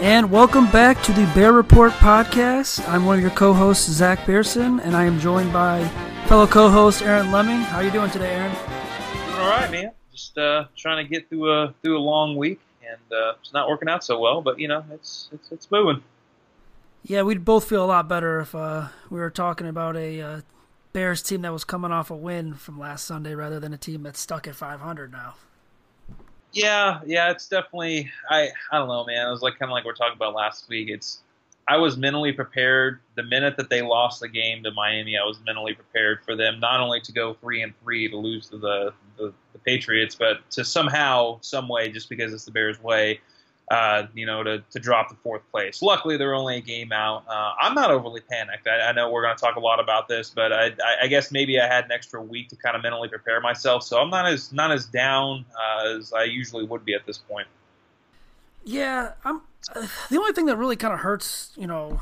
And welcome back to the Bear Report podcast. I'm one of your co-hosts, Zach Pearson, and I am joined by fellow co-host Aaron Leming. How are you doing today, Aaron? Doing all right, man. Just uh, trying to get through a through a long week, and uh, it's not working out so well. But you know, it's it's it's moving. Yeah, we'd both feel a lot better if uh, we were talking about a uh, Bears team that was coming off a win from last Sunday rather than a team that's stuck at 500 now. Yeah, yeah, it's definitely. I I don't know, man. It was like kind of like we are talking about last week. It's I was mentally prepared the minute that they lost the game to Miami. I was mentally prepared for them not only to go three and three to lose to the, the, the Patriots, but to somehow, some way, just because it's the Bears' way, uh, you know, to, to drop the fourth place. Luckily, they're only a game out. Uh, I'm not overly panicked. I, I know we're going to talk a lot about this, but I, I, guess maybe I had an extra week to kind of mentally prepare myself, so I'm not as not as down uh, as I usually would be at this point. Yeah, I'm. The only thing that really kind of hurts, you know,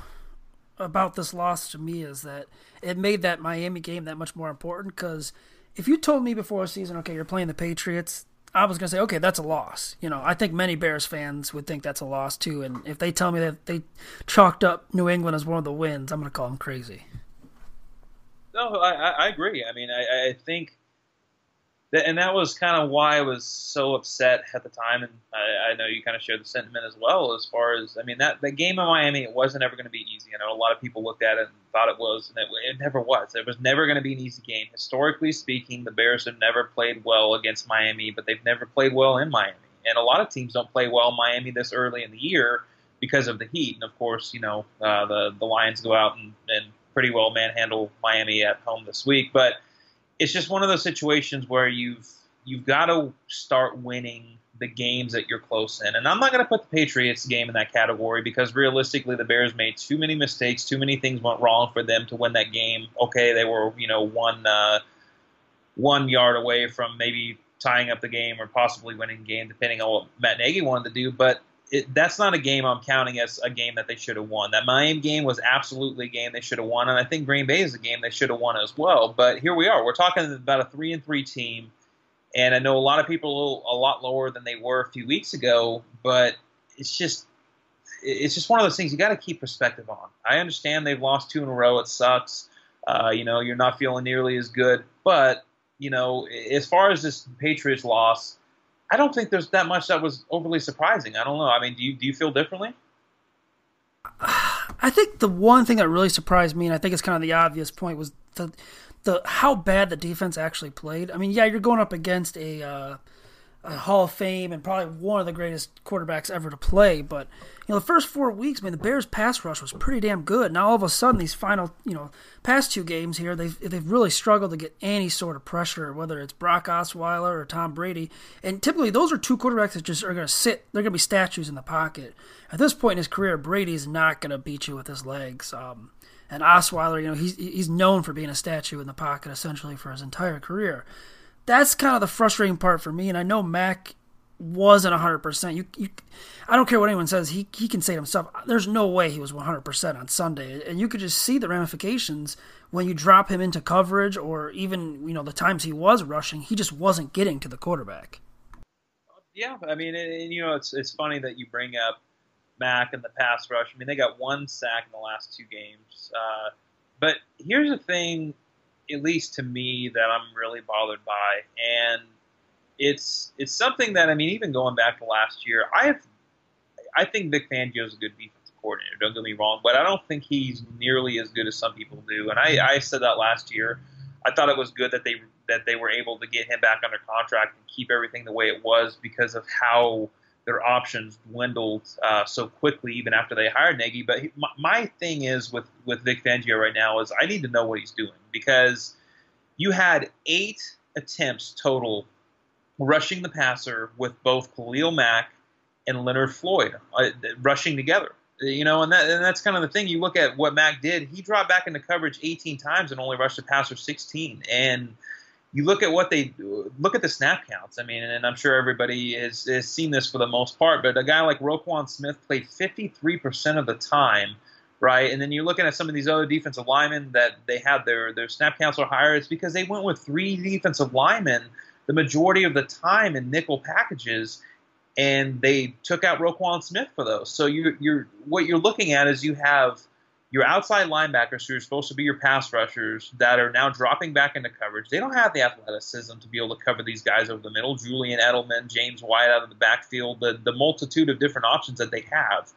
about this loss to me is that it made that Miami game that much more important. Because if you told me before the season, okay, you're playing the Patriots, I was gonna say, okay, that's a loss. You know, I think many Bears fans would think that's a loss too. And if they tell me that they chalked up New England as one of the wins, I'm gonna call them crazy. No, I, I agree. I mean, I, I think and that was kind of why I was so upset at the time, and I, I know you kind of shared the sentiment as well. As far as I mean, that the game in Miami, it wasn't ever going to be easy. I know a lot of people looked at it and thought it was, and it, it never was. It was never going to be an easy game. Historically speaking, the Bears have never played well against Miami, but they've never played well in Miami. And a lot of teams don't play well in Miami this early in the year because of the heat. And of course, you know uh, the the Lions go out and, and pretty well manhandle Miami at home this week, but it's just one of those situations where you've you've got to start winning the games that you're close in. And I'm not going to put the Patriots game in that category because realistically, the Bears made too many mistakes, too many things went wrong for them to win that game. Okay, they were you know one uh, one yard away from maybe tying up the game or possibly winning the game, depending on what Matt Nagy wanted to do. But it, that's not a game I'm counting as a game that they should have won. That Miami game was absolutely a game they should have won, and I think Green Bay is a game they should have won as well. But here we are. We're talking about a three and three team, and I know a lot of people a lot lower than they were a few weeks ago, but it's just it's just one of those things you got to keep perspective on. I understand they've lost two in a row. It sucks. Uh, you know, you're not feeling nearly as good, but you know, as far as this Patriots loss I don't think there's that much that was overly surprising. I don't know. I mean, do you do you feel differently? I think the one thing that really surprised me, and I think it's kind of the obvious point, was the the how bad the defense actually played. I mean, yeah, you're going up against a, uh, Hall of Fame and probably one of the greatest quarterbacks ever to play, but you know the first four weeks, I mean, the Bears' pass rush was pretty damn good. Now all of a sudden, these final you know past two games here, they've they've really struggled to get any sort of pressure, whether it's Brock Osweiler or Tom Brady, and typically those are two quarterbacks that just are going to sit. They're going to be statues in the pocket. At this point in his career, Brady's not going to beat you with his legs. Um, and Osweiler, you know, he's he's known for being a statue in the pocket essentially for his entire career. That's kind of the frustrating part for me, and I know Mack wasn't 100%. You, you I don't care what anyone says, he he can say it himself. There's no way he was 100% on Sunday, and you could just see the ramifications when you drop him into coverage or even, you know, the times he was rushing, he just wasn't getting to the quarterback. Yeah, I mean, and, you know, it's it's funny that you bring up Mack and the pass rush. I mean, they got one sack in the last two games. Uh, but here's the thing, at least to me, that I'm really bothered by, and it's it's something that I mean, even going back to last year, I have I think Vic Fangio is a good defensive coordinator. Don't get me wrong, but I don't think he's nearly as good as some people do. And I, I said that last year. I thought it was good that they that they were able to get him back under contract and keep everything the way it was because of how their options dwindled uh, so quickly, even after they hired Nagy. But he, my, my, thing is with with Vic Fangio right now is I need to know what he's doing because you had eight attempts total rushing the passer with both Khalil Mack and Leonard Floyd uh, rushing together. You know, and, that, and that's kind of the thing. You look at what Mack did; he dropped back into coverage 18 times and only rushed the passer 16. And you look at what they look at the snap counts. I mean, and I'm sure everybody has, has seen this for the most part, but a guy like Roquan Smith played 53% of the time, right? And then you're looking at some of these other defensive linemen that they had their their snap counts are higher. It's because they went with three defensive linemen the majority of the time in nickel packages, and they took out Roquan Smith for those. So you, you're what you're looking at is you have your outside linebackers who are supposed to be your pass rushers that are now dropping back into coverage. They don't have the athleticism to be able to cover these guys over the middle. Julian Edelman, James White out of the backfield, the, the multitude of different options that they have.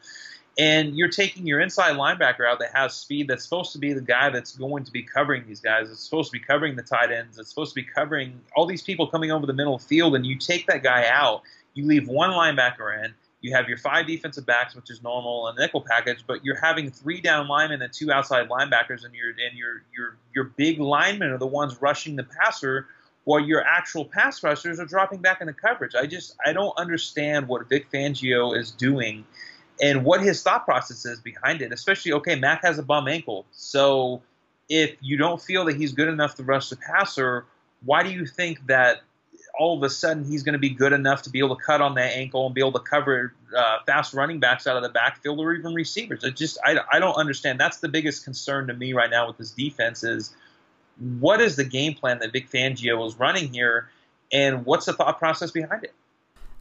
And you're taking your inside linebacker out that has speed that's supposed to be the guy that's going to be covering these guys. It's supposed to be covering the tight ends. It's supposed to be covering all these people coming over the middle field. And you take that guy out, you leave one linebacker in, you have your five defensive backs, which is normal, and nickel package, but you're having three down linemen and two outside linebackers, and your and your your your big linemen are the ones rushing the passer, while your actual pass rushers are dropping back into coverage. I just I don't understand what Vic Fangio is doing, and what his thought process is behind it. Especially, okay, Mack has a bum ankle, so if you don't feel that he's good enough to rush the passer, why do you think that all of a sudden he's going to be good enough to be able to cut on that ankle and be able to cover uh, fast running backs out of the backfield or even receivers. It just I, I don't understand. That's the biggest concern to me right now with this defense is what is the game plan that Vic Fangio is running here, and what's the thought process behind it?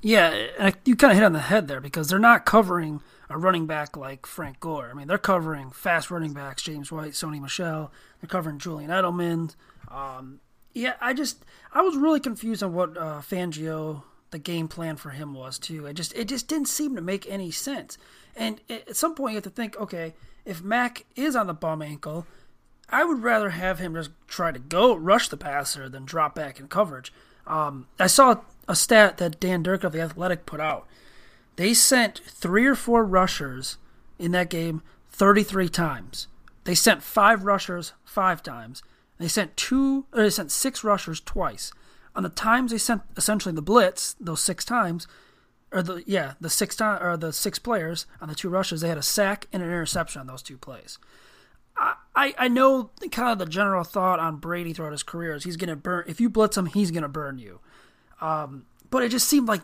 Yeah, you kind of hit on the head there because they're not covering a running back like Frank Gore. I mean, they're covering fast running backs, James White, Sony Michel. They're covering Julian Edelman. Um, yeah, I just I was really confused on what uh, Fangio the game plan for him was too. I just it just didn't seem to make any sense. And at some point you have to think, okay, if Mack is on the bum ankle, I would rather have him just try to go rush the passer than drop back in coverage. Um, I saw a stat that Dan Durkin of the Athletic put out. They sent three or four rushers in that game 33 times. They sent five rushers five times. They sent two, or they sent six rushers twice. On the times they sent essentially the blitz, those six times, or the yeah, the six time or the six players on the two rushes, they had a sack and an interception on those two plays. I, I, I know kind of the general thought on Brady throughout his career is he's gonna burn if you blitz him, he's gonna burn you. Um, but it just seemed like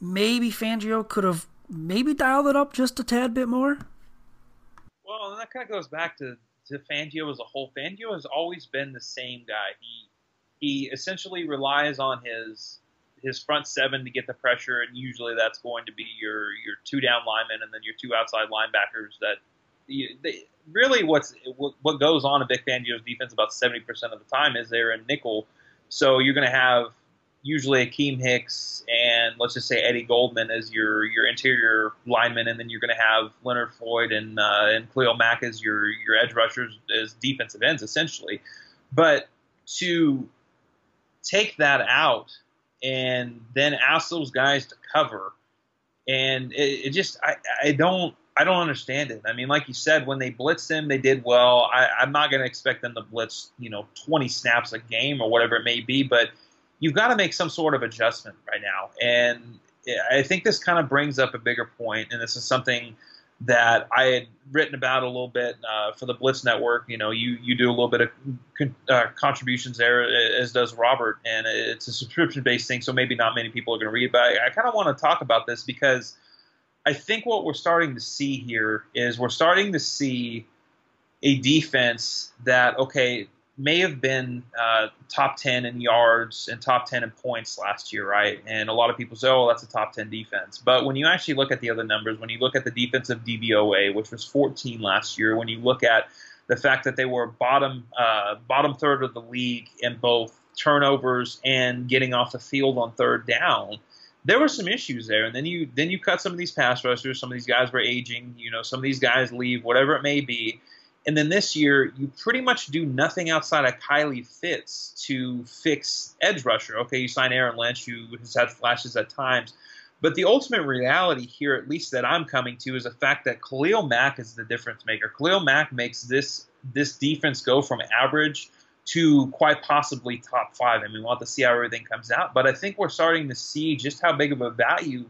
maybe Fangio could have maybe dialed it up just a tad bit more. Well, and that kind of goes back to to Fangio as a whole, Fangio has always been the same guy. He he essentially relies on his his front seven to get the pressure, and usually that's going to be your your two down linemen and then your two outside linebackers. That you, they, really what's what goes on in Vic Fangio's defense about seventy percent of the time is they're in nickel. So you're going to have usually Akiem Hicks and let's just say Eddie Goldman as your your interior lineman, and then you're going to have Leonard Floyd and uh, and Khalil Mack as your your edge rushers as defensive ends essentially. But to take that out and then ask those guys to cover. And it, it just, I, I don't, I don't understand it. I mean, like you said, when they blitzed him, they did well. I, I'm not going to expect them to blitz, you know, 20 snaps a game or whatever it may be, but you've got to make some sort of adjustment right now. And I think this kind of brings up a bigger point, and this is something that I had written about a little bit uh, for the Blitz Network. You know, you you do a little bit of con- uh, contributions there, as does Robert, and it's a subscription based thing, so maybe not many people are going to read. But I, I kind of want to talk about this because I think what we're starting to see here is we're starting to see a defense that okay may have been uh, top 10 in yards and top 10 in points last year, right? And a lot of people say, oh, that's a top 10 defense. But when you actually look at the other numbers, when you look at the defensive DVOA, which was 14 last year, when you look at the fact that they were bottom uh, bottom third of the league in both turnovers and getting off the field on third down, there were some issues there. And then you then you cut some of these pass rushers. Some of these guys were aging. You know, some of these guys leave, whatever it may be. And then this year, you pretty much do nothing outside of Kylie Fitts to fix edge rusher. Okay, you sign Aaron Lynch, who has had flashes at times. But the ultimate reality here, at least that I'm coming to, is the fact that Khalil Mack is the difference maker. Khalil Mack makes this this defense go from average to quite possibly top five. I mean, we'll have to see how everything comes out. But I think we're starting to see just how big of a value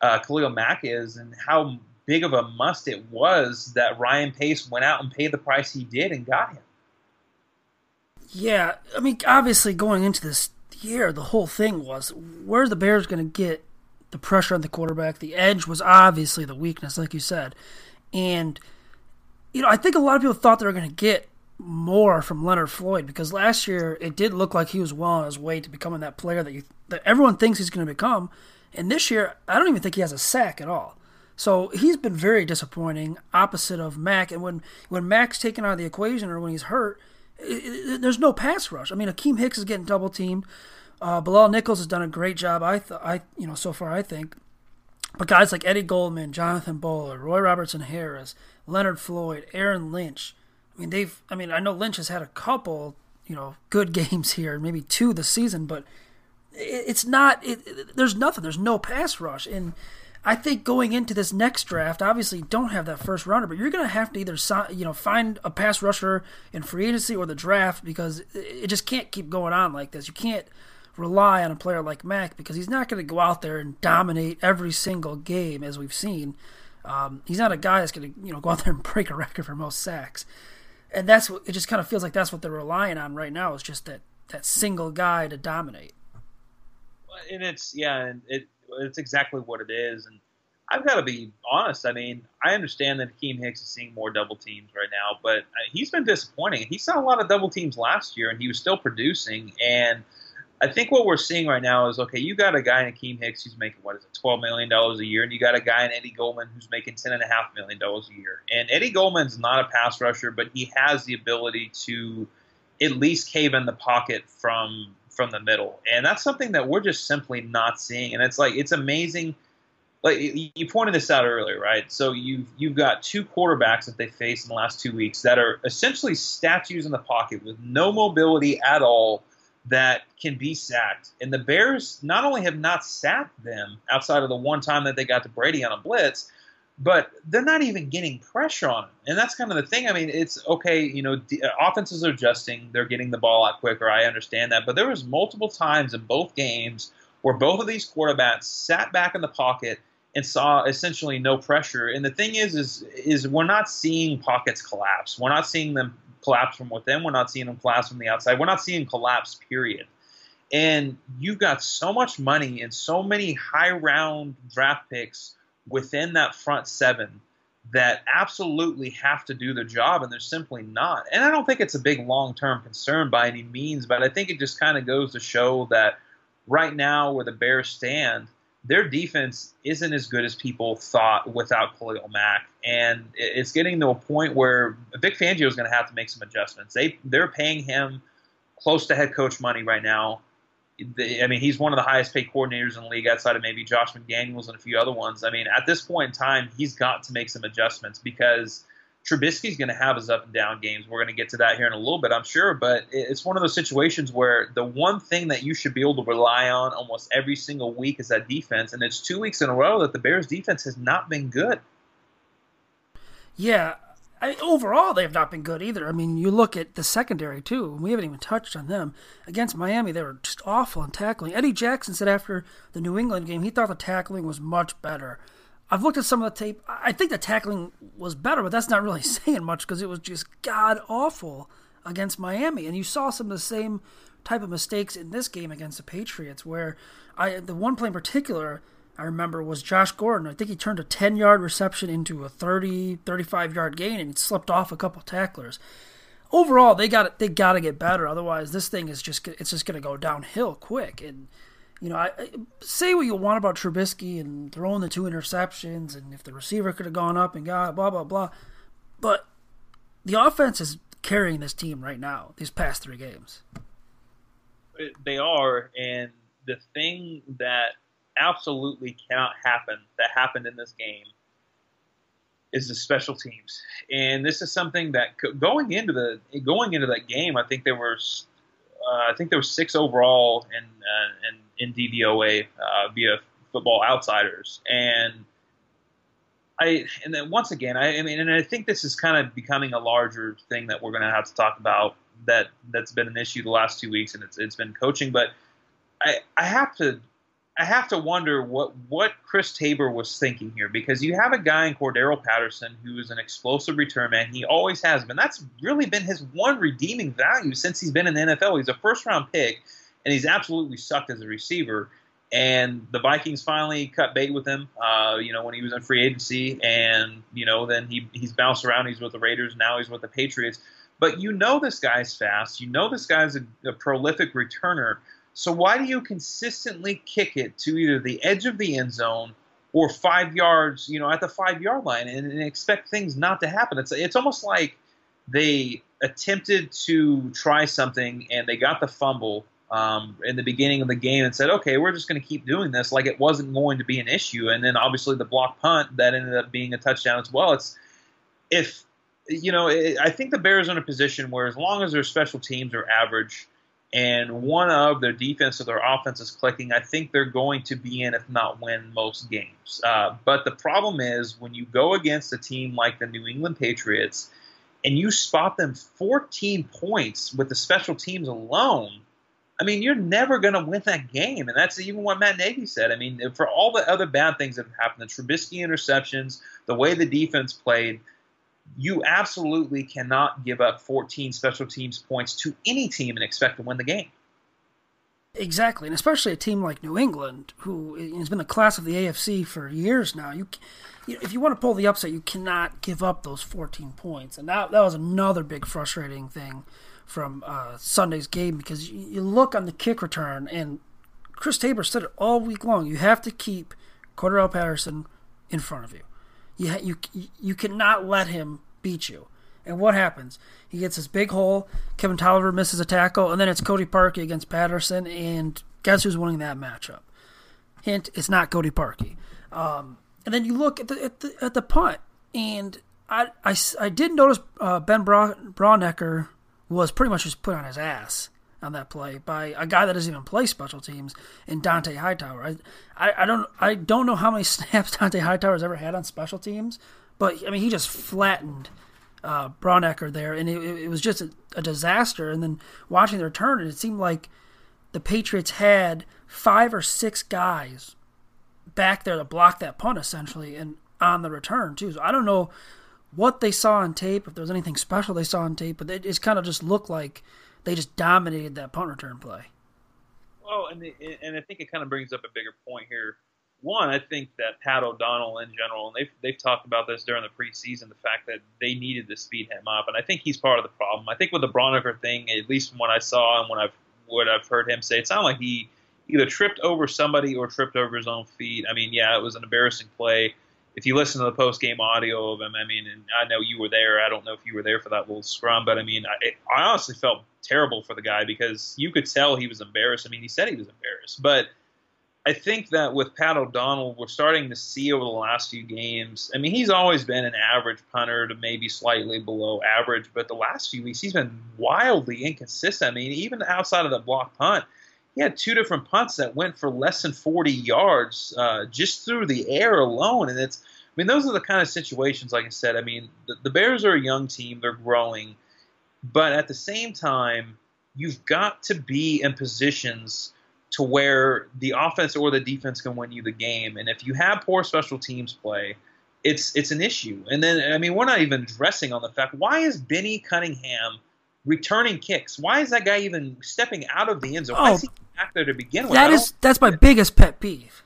uh, Khalil Mack is and how big of a must it was that Ryan Pace went out and paid the price he did and got him. Yeah, I mean, obviously going into this year, the whole thing was where the Bears going to get the pressure on the quarterback. The edge was obviously the weakness, like you said, and you know I think a lot of people thought they were going to get more from Leonard Floyd because last year it did look like he was well on his way to becoming that player that you that everyone thinks he's going to become, and this year I don't even think he has a sack at all. So he's been very disappointing, opposite of Mack. And when when Mack's taken out of the equation or when he's hurt, it, it, there's no pass rush. I mean, Akiem Hicks is getting double teamed. Uh, Bilal Nichols has done a great job. I, th- I, you know, so far I think. But guys like Eddie Goldman, Jonathan Bullard, Roy Robertson Harris, Leonard Floyd, Aaron Lynch. I mean, they've. I mean, I know Lynch has had a couple, you know, good games here, maybe two this season, but it, it's not. It, there's nothing. There's no pass rush, and I think going into this next draft, obviously don't have that first rounder, but you're going to have to either you know find a pass rusher in free agency or the draft because it just can't keep going on like this. You can't rely on a player like Mack because he's not going to go out there and dominate every single game as we've seen. Um, he's not a guy that's going to you know go out there and break a record for most sacks, and that's what it just kind of feels like that's what they're relying on right now is just that that single guy to dominate. And it's yeah, and it it's exactly what it is. And I've got to be honest. I mean, I understand that Akiem Hicks is seeing more double teams right now, but uh, he's been disappointing. He saw a lot of double teams last year, and he was still producing. And I think what we're seeing right now is okay. You got a guy in Akiem Hicks who's making what is it, twelve million dollars a year, and you got a guy in Eddie Goldman who's making ten and a half million dollars a year. And Eddie Goldman's not a pass rusher, but he has the ability to at least cave in the pocket from from the middle, and that's something that we're just simply not seeing. And it's like it's amazing. Like you pointed this out earlier, right? So you've you've got two quarterbacks that they faced in the last two weeks that are essentially statues in the pocket with no mobility at all that can be sacked. And the Bears not only have not sacked them outside of the one time that they got to Brady on a blitz, but they're not even getting pressure on him. And that's kind of the thing. I mean, it's okay, you know, uh, offenses are adjusting, they're getting the ball out quicker. I understand that, but there was multiple times in both games where both of these quarterbacks sat back in the pocket and saw essentially no pressure. And the thing is, is, is we're not seeing pockets collapse. We're not seeing them collapse from within. We're not seeing them collapse from the outside. We're not seeing collapse. Period. And you've got so much money and so many high round draft picks within that front seven that absolutely have to do the job, and they're simply not. And I don't think it's a big long term concern by any means, but I think it just kind of goes to show that right now, where the Bears stand, their defense isn't as good as people thought without Khalil Mack, and it's getting to a point where Vic Fangio is going to have to make some adjustments. They they're paying him close to head coach money right now. I mean, he's one of the highest paid coordinators in the league outside of maybe Josh McDaniels and a few other ones. I mean, at this point in time, he's got to make some adjustments because Trubisky's going to have his up and down games. We're going to get to that here in a little bit, I'm sure. But it's one of those situations where the one thing that you should be able to rely on almost every single week is that defense. And it's two weeks in a row that the Bears' defense has not been good. Yeah, I, overall they have not been good either. I mean, you look at the secondary too. We haven't even touched on them against Miami. They were just awful in tackling. Eddie Jackson said after the New England game he thought the tackling was much better. I've looked at some of the tape. I think the tackling was better, but that's not really saying much because it was just god awful against Miami. And you saw some of the same type of mistakes in this game against the Patriots, where I the one play in particular I remember was Josh Gordon. I think he turned a 10 yard reception into a 30, 35 yard gain and he slipped off a couple tacklers. Overall, they got they got to get better. Otherwise, this thing is just it's just going to go downhill quick. And you know, I, I, say what you want about Trubisky and throwing the two interceptions, and if the receiver could have gone up and got blah blah blah, but the offense is carrying this team right now. These past three games, they are, and the thing that absolutely cannot happen that happened in this game is the special teams, and this is something that going into the going into that game, I think there were uh, I think there were six overall in uh, in, in DVOA uh, via Football Outsiders, and I and then once again, I, I mean, and I think this is kind of becoming a larger thing that we're going to have to talk about that that's been an issue the last two weeks, and it's it's been coaching, but I I have to I have to wonder what what Chris Tabor was thinking here because you have a guy in Cordarrelle Patterson who is an explosive return man. He always has been. That's really been his one redeeming value since he's been in the NFL. He's a first round pick, and he's absolutely sucked as a receiver. And the Vikings finally cut bait with him, uh, you know, when he was in free agency, and you know, then he he's bounced around. He's with the Raiders now. He's with the Patriots. But you know this guy's fast. You know this guy's a, a prolific returner. So why do you consistently kick it to either the edge of the end zone or five yards, you know, at the five yard line and, and expect things not to happen? It's it's almost like they attempted to try something and they got the fumble um, in the beginning of the game and said, okay, we're just going to keep doing this like it wasn't going to be an issue. And then obviously the block punt that ended up being a touchdown as well. It's if you know, I think the Bears are in a position where as long as their special teams are average and one of their defense or their offense is clicking, I think they're going to be in, if not win, most games. Uh, but the problem is when you go against a team like the New England Patriots and you spot them 14 points with the special teams alone, I mean, you're never going to win that game. And that's even what Matt Nagy said. I mean, for all the other bad things that have happened, the Trubisky interceptions, the way the defense played – you absolutely cannot give up 14 special teams points to any team and expect to win the game. Exactly, and especially a team like New England, who has been the class of the AFC for years now. You, if you want to pull the upset, you cannot give up those 14 points, and that that was another big frustrating thing from uh, Sunday's game because you, you look on the kick return, and Chris Tabor said it all week long. You have to keep Cordarrelle Patterson in front of you. You you you cannot let him beat you. And what happens? He gets his big hole. Kevin Toliver misses a tackle, and then it's Cody Parkey against Patterson. And guess who's winning that matchup? Hint: It's not Cody Parkey. Um, and then you look at the at the, at the punt, and I, I, I did notice uh, Ben Bra- Braunecker was pretty much just put on his ass on that play by a guy that doesn't even play special teams in Dont'a Hightower. I, I, I don't I don't know how many snaps Dante Hightower has ever had on special teams, but I mean he just flattened uh, Braunecker there, and it, it was just a, a, disaster. And then watching the return, it seemed like the Patriots had five or six guys back there to block that punt essentially, and on the return too. So I don't know what they saw on tape, if there was anything special they saw on tape, but it just kind of just looked like they just dominated that punt return play. Well, and the, and I think it kind of brings up a bigger point here. One, I think that Pat O'Donnell in general, and they've they've talked about this during the preseason, the fact that they needed to speed him up, and I think he's part of the problem. I think with the Braunecker thing, at least from what I saw and when I've what I've heard him say, it sounded like he either tripped over somebody or tripped over his own feet. I mean, yeah, it was an embarrassing play if you listen to the post game audio of him, I mean, and I know you were there. I don't know if you were there for that little scrum, but I mean, I, I honestly felt terrible for the guy because you could tell he was embarrassed. I mean, he said he was embarrassed, but I think that with Pat O'Donnell, we're starting to see over the last few games. I mean, he's always been an average punter to maybe slightly below average, but the last few weeks he's been wildly inconsistent. I mean, even outside of the block punt, he had two different punts that went for less than 40 yards uh, just through the air alone, and it's. I mean, those are the kind of situations, like I said. I mean, the, the Bears are a young team; they're growing, but at the same time, you've got to be in positions to where the offense or the defense can win you the game. And if you have poor special teams play, it's it's an issue. And then I mean, we're not even addressing on the fact why is Benny Cunningham returning kicks? Why is that guy even stepping out of the end zone? Why is oh, he back there to begin with? That is that's my biggest pet peeve.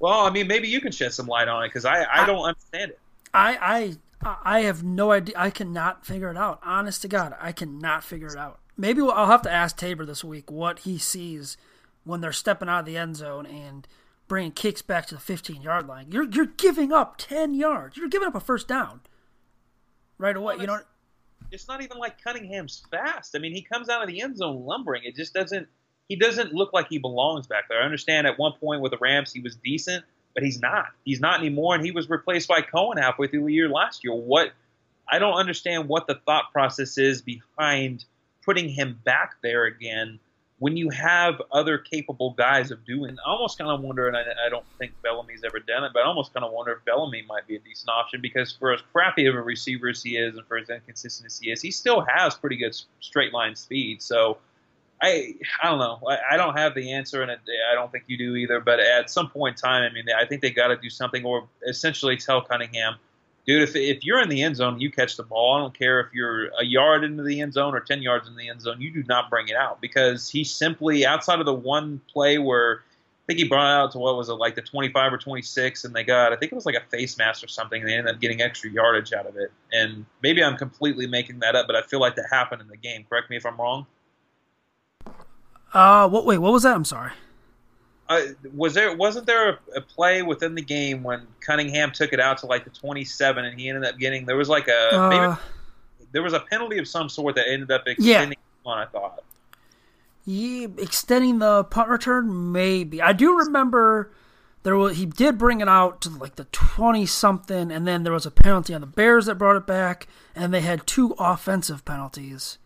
Well, I mean, maybe you can shed some light on it because I, I, I don't understand it. I I I have no idea. I cannot figure it out. Honest to God, I cannot figure it out maybe I'll have to ask Tabor this week what he sees when they're stepping out of the end zone and bringing kicks back to the 15 yard line. You're you're giving up 10 yards. You're giving up a first down right away. Well, you know, it's not even like Cunningham's fast. I mean, he comes out of the end zone lumbering. It just doesn't. He doesn't look like he belongs back there. I understand at one point with the Rams he was decent, but he's not. He's not anymore, and he was replaced by Cohen halfway through the year last year. What? I don't understand what the thought process is behind putting him back there again when you have other capable guys of doing. I almost kind of wonder, and I, I don't think Bellamy's ever done it, but I almost kind of wonder if Bellamy might be a decent option because for as crappy of a receiver as he is, and for as inconsistent as he is, he still has pretty good straight line speed. So. I I don't know. I, I don't have the answer, and I don't think you do either. But at some point in time, I mean, I think they got to do something, or essentially tell Cunningham, dude, if, if you're in the end zone, you catch the ball. I don't care if you're a yard into the end zone or 10 yards in the end zone, you do not bring it out because he simply, outside of the one play where I think he brought out to what was it, like the 25 or 26, and they got, I think it was like a face mask or something, and they ended up getting extra yardage out of it. And maybe I'm completely making that up, but I feel like that happened in the game. Correct me if I'm wrong. Uh, what? Wait, what was that? I'm sorry. Uh, was there wasn't there a, a, play within the game when Cunningham took it out to like the 27 and he ended up getting there was like a uh, maybe there was a penalty of some sort that ended up extending yeah. on I thought. Yeah, extending the punt return maybe. I do remember there was he did bring it out to like the 20 something and then there was a penalty on the Bears that brought it back and they had two offensive penalties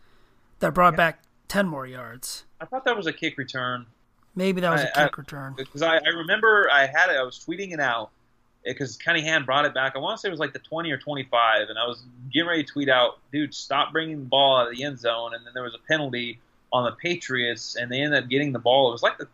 that brought yeah. back 10 more yards. I thought that was a kick return. Maybe that was I, a kick I, return. Because I, I, remember I had it. I was tweeting it out eh, because Kenny Cunningham brought it back. I want to say it was like the 20 or 25, and I was getting ready to tweet out, "Dude, stop bringing the ball out of the end zone." And then there was a penalty on the Patriots, and they ended up getting the ball. It was like the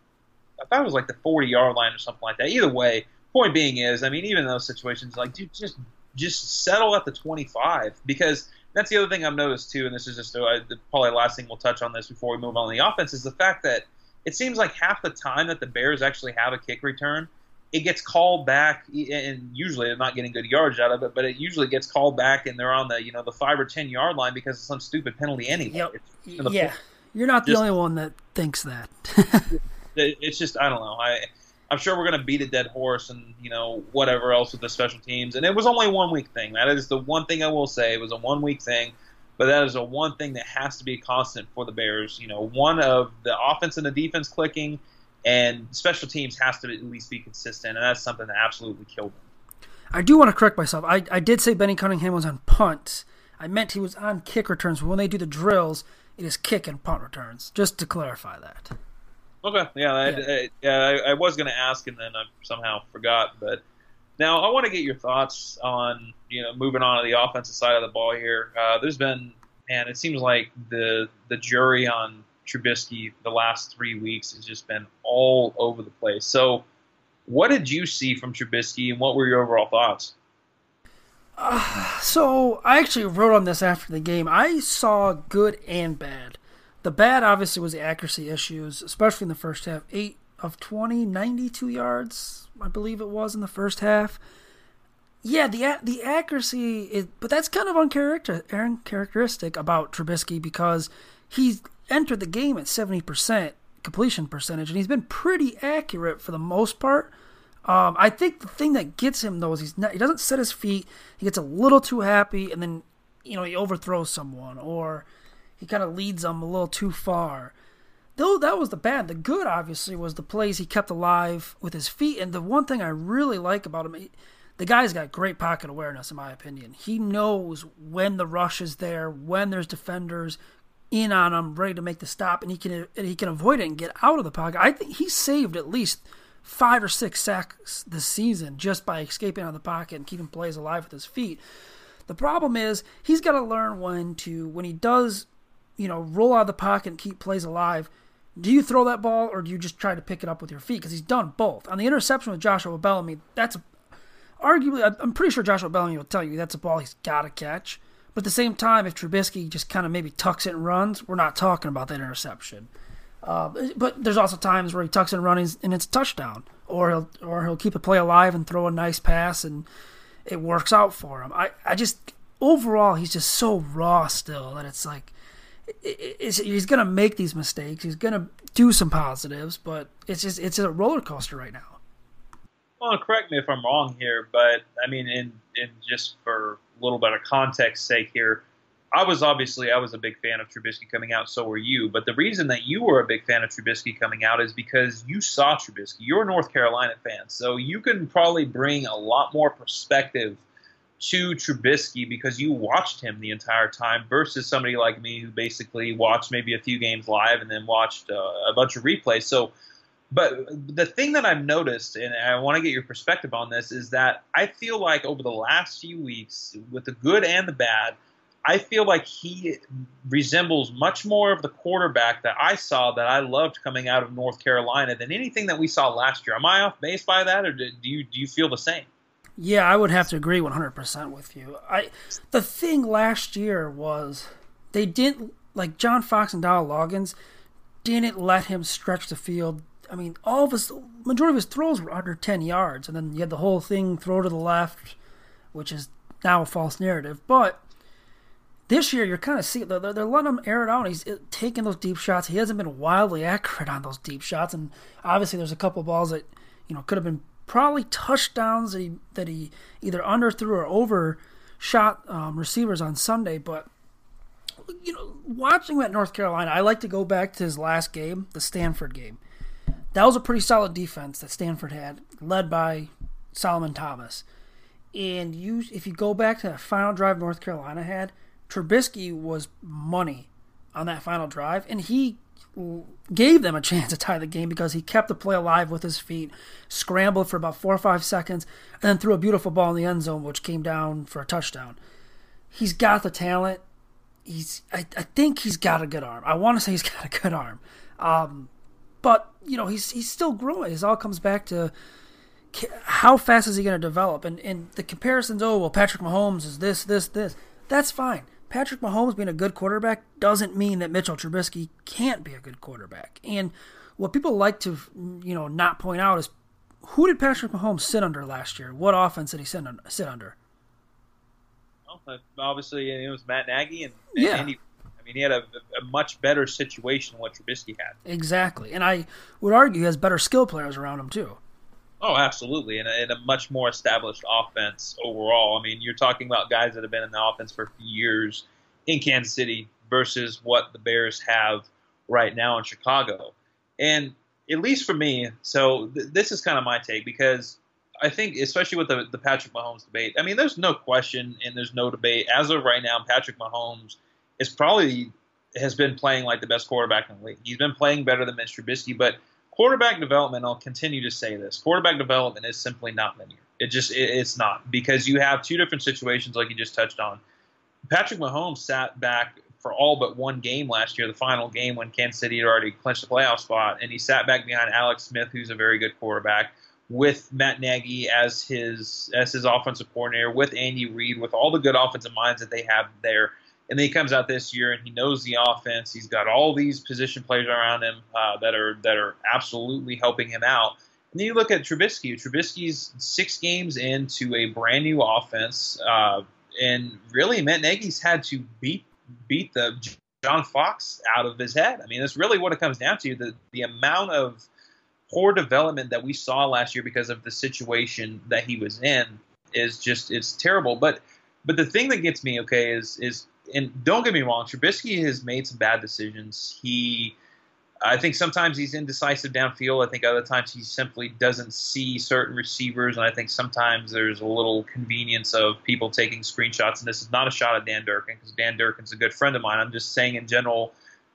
I thought it was like the 40 yard line or something like that. Either way, point being is, I mean, even in those situations, like, dude, just just settle at the 25 because that's the other thing I've noticed too. And this is just uh, probably the last thing we'll touch on this before we move on to the offense is the fact that it seems like half the time that the Bears actually have a kick return, it gets called back, and usually they're not getting good yards out of it, but it usually gets called back, and they're on the you know the five or ten yard line because of some stupid penalty anyway. Yep. yeah, you're not the only one that thinks that. it's just I don't know. I I'm sure we're going to beat a dead horse and you know whatever else with the special teams, and it was only one week thing. That is the one thing I will say. It was a one week thing. But that is a one thing that has to be constant for the Bears. You know, one of the offense and the defense clicking, and special teams has to at least be consistent, and that's something that absolutely killed them. I do want to correct myself. I, I did say Benny Cunningham was on punt. I meant he was on kick returns. But when they do the drills, it is kick and punt returns. Just to clarify that. Okay, yeah, yeah. I, I, yeah, I, I was going to ask, and then I somehow forgot. But now I want to get your thoughts on you know moving on to the offensive side of the ball here. Uh, there's been and it seems like the the jury on Trubisky the last three weeks has just been all over the place. So, what did you see from Trubisky, and what were your overall thoughts? Uh, so I actually wrote on this after the game. I saw good and bad. The bad obviously was the accuracy issues, especially in the first half. Eight of 20, 92 yards, I believe it was in the first half. Yeah, the the accuracy is, but that's kind of uncharacteristic about Trubisky because he's entered the game at seventy percent completion percentage, and he's been pretty accurate for the most part. Um, I think the thing that gets him though is he's not, he doesn't set his feet. He gets a little too happy, and then you know he overthrows someone, or he kind of leads them a little too far though that was the bad. The good, obviously, was the plays he kept alive with his feet. And the one thing I really like about him, he, the guy's got great pocket awareness, in my opinion. He knows when the rush is there, when there's defenders in on him, ready to make the stop, and he can and he can avoid it and get out of the pocket. I think he saved at least five or six sacks this season just by escaping out of the pocket and keeping plays alive with his feet. The problem is he's got to learn when to when he does, you know, roll out of the pocket and keep plays alive. Do you throw that ball or do you just try to pick it up with your feet? Because he's done both. On the interception with Joshua Bellamy, that's arguably I'm pretty sure Joshua Bellamy will tell you that's a ball he's got to catch. But at the same time, if Trubisky just kind of maybe tucks it and runs, we're not talking about that interception. Uh, but there's also times where he tucks it and runs and it's a touchdown, or he'll or he'll keep a play alive and throw a nice pass and it works out for him. I, I just overall he's just so raw still that it's like it's, he's gonna make these mistakes. He's gonna do some positives, but it's just it's a roller coaster right now. Well, correct me if I'm wrong here, but I mean, in in just for a little bit of context sake here, I was obviously I was a big fan of Trubisky coming out. So were you. But the reason that you were a big fan of Trubisky coming out is because you saw Trubisky. You're a North Carolina fan, so you can probably bring a lot more perspective to Trubisky because you watched him the entire time versus somebody like me who basically watched maybe a few games live and then watched uh, a bunch of replays. So, but the thing that I've noticed, and I want to get your perspective on this, is that I feel like over the last few weeks, with the good and the bad, I feel like he resembles much more of the quarterback that I saw that I loved coming out of North Carolina than anything that we saw last year. Am I off base by that, or do you do you feel the same? Yeah, I would have to agree 100% with you. I the thing last year was they didn't like John Fox and Dowell Loggains didn't let him stretch the field. I mean, all of his majority of his throws were under 10 yards, and then you had the whole thing throw to the left, which is now a false narrative. But this year, you're kind of seeing they're, they're letting him air it out. He's uh, taking those deep shots. He hasn't been wildly accurate on those deep shots, and obviously, there's a couple balls that you know could have been probably touchdowns that he that he either underthrew or overshot um, receivers on Sunday. But you know, watching that North Carolina, I like to go back to his last game, the Stanford game. That was a pretty solid defense that Stanford had, led by Solomon Thomas. And you, if you go back to the final drive North Carolina had, Trubisky was money on that final drive, and he gave them a chance to tie the game because he kept the play alive with his feet, scrambled for about four or five seconds, and then threw a beautiful ball in the end zone, which came down for a touchdown. He's got the talent. He's, I, I think he's got a good arm. I want to say he's got a good arm, um, but you know he's he's still growing. It all comes back to how fast is he going to develop, and and the comparisons. Oh well, Patrick Mahomes is this this this. That's fine. Patrick Mahomes being a good quarterback doesn't mean that Mitchell Trubisky can't be a good quarterback. And what people like to, you know, not point out is who did Patrick Mahomes sit under last year? What offense did he sit under? Sit under? Well, obviously, it was Matt Nagy, and, and yeah. Andy, I mean, he had a, a, much better situation than what Trubisky had. Exactly, and I would argue he has better skill players around him too. Oh, absolutely, and a, and a, much more established offense overall. I mean, you're talking about guys that have been in the offense for years in Kansas City versus what the Bears have right now in Chicago. And at least for me, so th- this is kind of my take because I think, especially with the, the Patrick Mahomes debate, I mean, there's no question and there's no debate. As of right now, Patrick Mahomes is probably has been playing like the best quarterback in the league. He's been playing better than Mitch Trubisky, but – quarterback development, I'll continue to say this: quarterback development is simply not linear. It just it, it's not because you have two different situations, like you just touched on. Patrick Mahomes sat back for all but one game last year, the final game when Kansas City had already clinched the playoff spot, and he sat back behind Alex Smith, who's a very good quarterback, with Matt Nagy as his as his offensive coordinator, with Andy Reid, with all the good offensive minds that they have there. And then he comes out this year and he knows the offense. He's got all these position players around him uh, that are that are absolutely helping him out. And then you look at Trubisky. Trubisky's six games into a brand new offense, uh, and really Matt Nagy's had to beat beat the John Fox out of his head. I mean, that's really what it comes down to. The the amount of poor development that we saw last year because of the situation that he was in is just it's terrible. But but the thing that gets me okay is is and don't get me wrong, Trubisky has made some bad decisions. He I think sometimes he's indecisive downfield. I think other times he simply doesn't see certain receivers, and I think sometimes there's a little convenience of people taking screenshots. And this is not a shot at Dan Durkin because Dan Durkin's a good friend of mine. I'm just saying in general,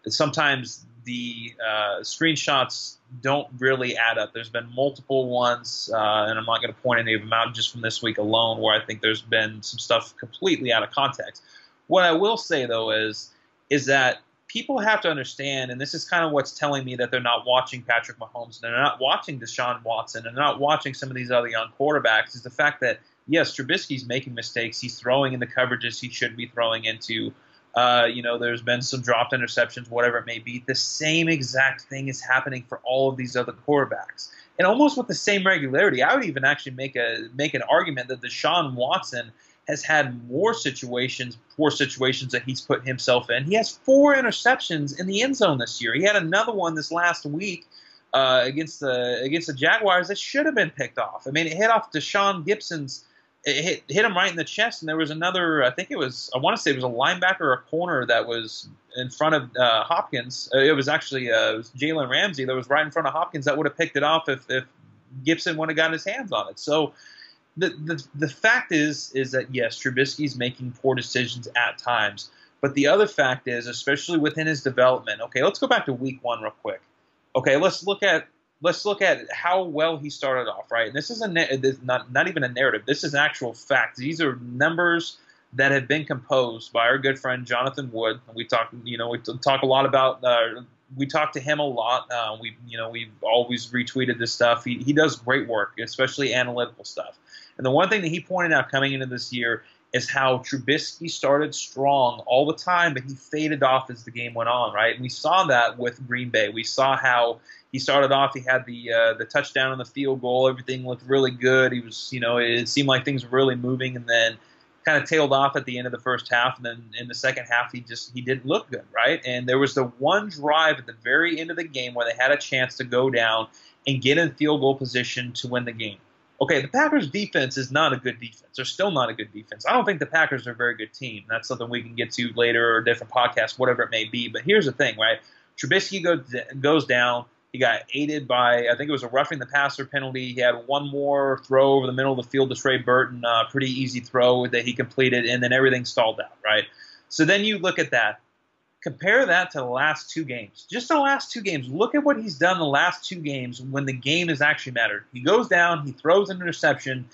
sometimes the uh, screenshots don't really add up. There's been multiple ones, uh, and I'm not going to point any of them out just from this week alone, where I think there's been some stuff completely out of context. What I will say though is is that people have to understand, and this is kind of what's telling me that they're not watching Patrick Mahomes, and they're not watching Deshaun Watson, and they're not watching some of these other young quarterbacks, is the fact that yes, Trubisky's making mistakes. He's throwing in the coverages he should be throwing into. Uh, you know, there's been some dropped interceptions, whatever it may be. The same exact thing is happening for all of these other quarterbacks, and almost with the same regularity. I would even actually make a make an argument that Deshaun Watson has had more situations, poor situations that he's put himself in. He has four interceptions in the end zone this year. He had another one this last week uh, against the against the Jaguars that should have been picked off. I mean, it hit off Tashaun Gipson's. It hit, hit him right in the chest, and there was another. I think it was. I want to say it was a linebacker or a corner that was in front of uh, Hopkins. Uh, it was actually uh, Jalen Ramsey that was right in front of Hopkins that would have picked it off if, if Gibson would have gotten his hands on it. So the, the the fact is is that yes, Trubisky's making poor decisions at times, but the other fact is, especially within his development. Okay, let's go back to Week One real quick. Okay, let's look at let's look at how well he started off. Right, and this is a this not not even a narrative. This is actual facts. These are numbers that have been composed by our good friend Jonathan Wood. We talk, you know, we talk a lot about. Uh, we talk to him a lot. Uh, we, you know, we've always retweeted this stuff. He, he does great work, especially analytical stuff. And the one thing that he pointed out coming into this year is how Trubisky started strong all the time, but he faded off as the game went on, right? And we saw that with Green Bay. We saw how he started off. He had the uh, the touchdown and the field goal. Everything looked really good. He was, you know, it seemed like things were really moving, and then kind of tailed off at the end of the first half. And then in the second half, he just he didn't look good, right? And there was the one drive at the very end of the game where they had a chance to go down and get in field goal position to win the game okay, the Packers defense is not a good defense. They're still not a good defense. I don't think the Packers are a very good team. That's something we can get to later or a different podcast, whatever it may be. But here's the thing, right? Trubisky goes down. He got aided by, I think it was a roughing the passer penalty. He had one more throw over the middle of the field to Trey Burton, uh, pretty easy throw that he completed, and then everything stalled out, right? So then you look at that. Compare that to the last two games. Just the last two games. Look at what he's done the last two games when the game has actually mattered. He goes down, he throws an interception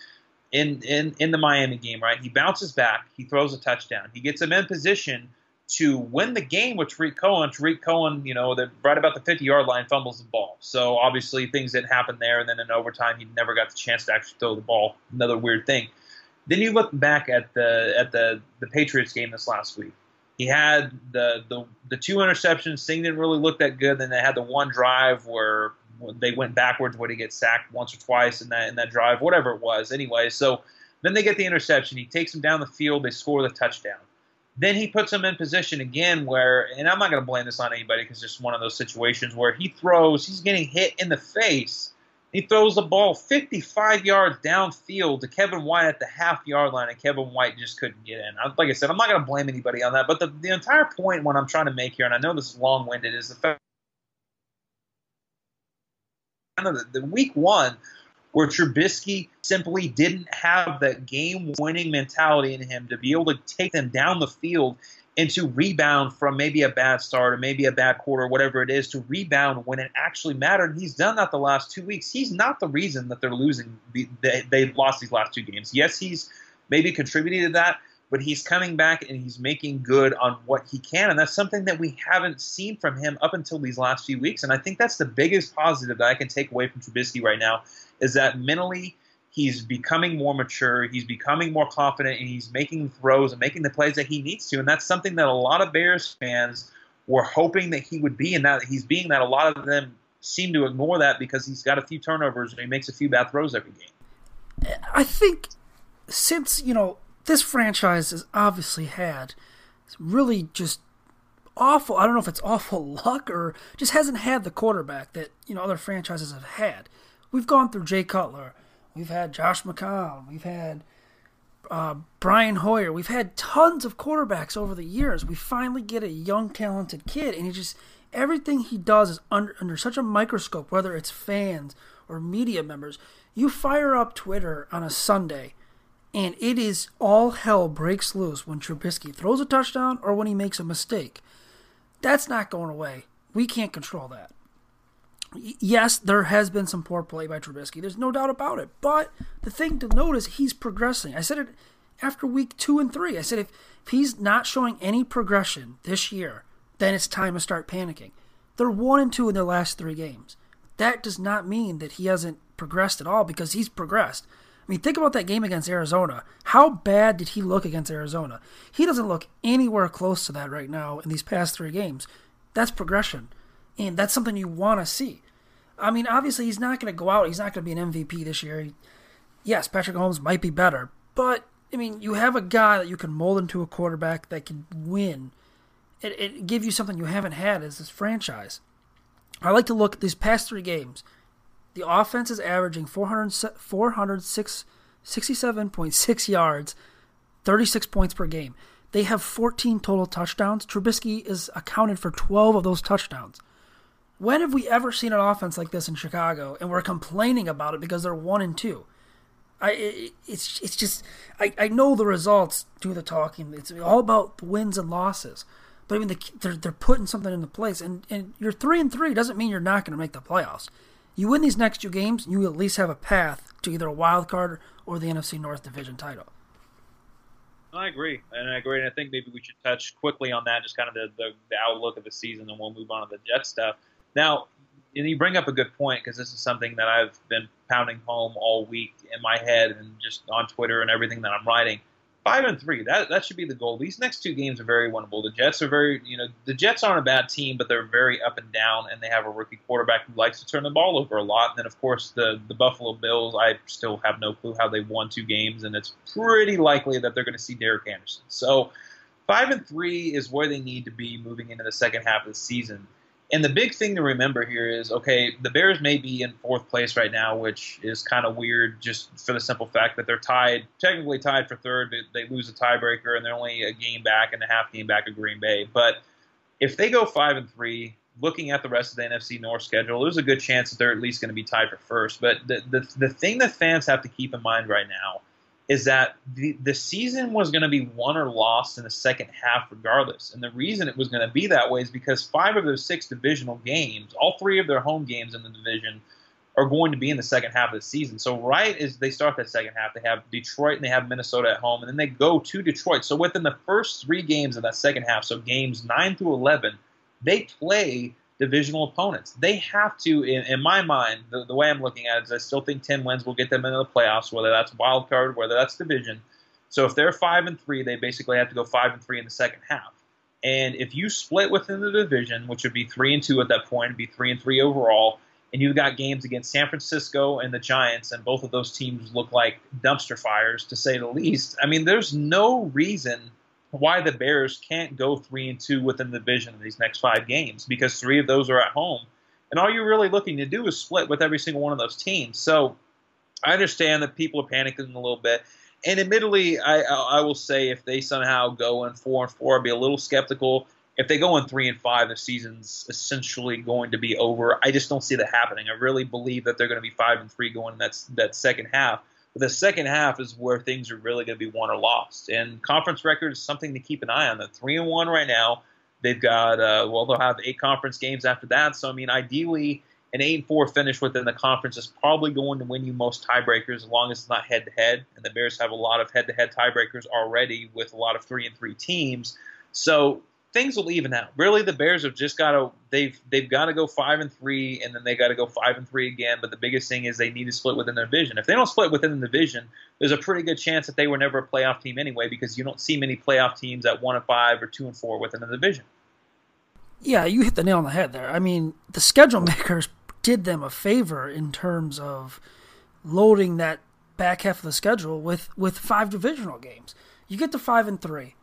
in, in, in the Miami game, right? He bounces back, he throws a touchdown. He gets him in position to win the game with Tarik Cohen. Tarik Cohen, you know, right about the 50 yard line, fumbles the ball. So obviously things didn't happen there. And then in overtime, he never got the chance to actually throw the ball. Another weird thing. Then you look back at the at the the Patriots game this last week. He had the, the the two interceptions. Thing didn't really look that good. Then they had the one drive where they went backwards where he gets sacked once or twice in that in that drive, whatever it was. Anyway, so then they get the interception. He takes them down the field. They score the touchdown. Then he puts them in position again where, and I'm not going to blame this on anybody because it's just one of those situations where he throws, he's getting hit in the face he throws the ball 55 yards downfield to Kevin White at the half yard line, and Kevin White just couldn't get in. Like I said, I'm not going to blame anybody on that, but the, the entire point, what I'm trying to make here, and I know this is long winded, is the fact the, the week one where Trubisky simply didn't have that game winning mentality in him to be able to take them down the field and to rebound from maybe a bad start or maybe a bad quarter, whatever it is, to rebound when it actually mattered. He's done that the last two weeks. He's not the reason that they're losing. They, they lost these last two games. Yes, he's maybe contributed to that, but he's coming back and he's making good on what he can. And that's something that we haven't seen from him up until these last few weeks. And I think that's the biggest positive that I can take away from Trubisky right now is that mentally – he's becoming more mature, he's becoming more confident, and he's making throws and making the plays that he needs to. And that's something that a lot of Bears fans were hoping that he would be, and now that he's being that a lot of them seem to ignore that because he's got a few turnovers and he makes a few bad throws every game. I think since, you know, this franchise has obviously had really just awful I don't know if it's awful luck or just hasn't had the quarterback that, you know, other franchises have had. We've gone through Jay Cutler, We've had Josh McCown. We've had uh, Brian Hoyer. We've had tons of quarterbacks over the years. We finally get a young, talented kid, and he just everything he does is under under such a microscope, whether it's fans or media members. You fire up Twitter on a Sunday, and it is all hell breaks loose when Trubisky throws a touchdown or when he makes a mistake. That's not going away. We can't control that. Yes, there has been some poor play by Trubisky. There's no doubt about it. But the thing to note is he's progressing. I said it after week two and three. I said if, if he's not showing any progression this year, then it's time to start panicking. They're one and two in their last three games. That does not mean that he hasn't progressed at all because he's progressed. I mean, think about that game against Arizona. How bad did he look against Arizona? He doesn't look anywhere close to that right now in these past three games. That's progression. And that's something you want to see. I mean, obviously, he's not going to go out. He's not going to be an MVP this year. Yes, Patrick Mahomes might be better. But, I mean, you have a guy that you can mold into a quarterback that can win. It, it you something you haven't had as this franchise. I like to look at these past three games. The offense is averaging 400, 406, 67.6 yards, 36 points per game. They have 14 total touchdowns. Trubisky is accounted for 12 of those touchdowns. When have we ever seen an offense like this in Chicago and we're complaining about it because they're one and two? I it, it's it's just I, I know the results do the talking. It's all about the wins and losses. But I mean, the, they're they're putting something into place, and and you're three and three doesn't mean you're not going to make the playoffs. You win these next two games, you at least have a path to either a wild card or the NFC North Division title. I agree, and I agree, and I think maybe we should touch quickly on that, just kind of the, the, the outlook of the season, and we'll move on to the Jet stuff. Now, and you bring up a good point because this is something that I've been pounding home all week in my head and just on Twitter and everything that I'm writing. Five and three, that that should be the goal. These next two games are very winnable. The Jets are very, you know, the Jets aren't a bad team, but they're very up and down, and they have a rookie quarterback who likes to turn the ball over a lot. And then, of course, the the Buffalo Bills. I still have no clue how they won two games, and it's pretty likely that they're going to see Derek Anderson. So, five and three is where they need to be moving into the second half of the season. And the big thing to remember here is okay, the Bears may be in fourth place right now, which is kind of weird just for the simple fact that they're tied, technically tied for third. They, lose a tiebreaker and they're only a game back and a half game back of Green Bay. But if they go five and three, looking at the rest of the NFC North schedule, there's a good chance that they're at least going to be tied for first. But the, the, the thing that fans have to keep in mind right now is that the, the season was going to be won or lost in the second half regardless. And the reason it was going to be that way is because five of those six divisional games, all three of their home games in the division, are going to be in the second half of the season. So right as they start that second half, they have Detroit and they have Minnesota at home, and then they go to Detroit. So within the first three games of that second half, so games nine through eleven, they play divisional opponents. They have to, in, in my mind, the, the, way I'm looking at it is I still think 10 wins will get them into the playoffs, whether that's wild card, whether that's division. So if they're five and three, they basically have to go five and three in the second half. And if you split within the division, which would be three and two at that point, be three and three overall, and you've got games against San Francisco and the Giants, and both of those teams look like dumpster fires to say the least. I mean, there's no reason why the Bears can't go three and two within the division in these next five games because three of those are at home, and all you're really looking to do is split with every single one of those teams. So I understand that people are panicking a little bit, and admittedly, I I will say if they somehow go in four and four, I'd be a little skeptical. If they go in three and five, the season's essentially going to be over. I just don't see that happening. I really believe that they're going to be five and three going in that that second half. The second half is where things are really going to be won or lost. And conference record is something to keep an eye on. They're three and one right now. They've got uh, well, they'll have eight conference games after that. So I mean, ideally, an eight and four finish within the conference is probably going to win you most tiebreakers, as long as it's not head to head. And the Bears have a lot of head to head tiebreakers already with a lot of three and three teams. So things will even out. Really, the Bears have just got to they've they've got to go five and three, and then they got to go five and three again. But the biggest thing is they need to split within their division. If they don't split within the division, there's a pretty good chance that they were never a playoff team anyway, because you don't see many playoff teams at one and five or two and four within the division. Yeah, you hit the nail on the head there. I mean, the schedule makers did them a favor in terms of loading that back half of the schedule with with five divisional games. You get to five and three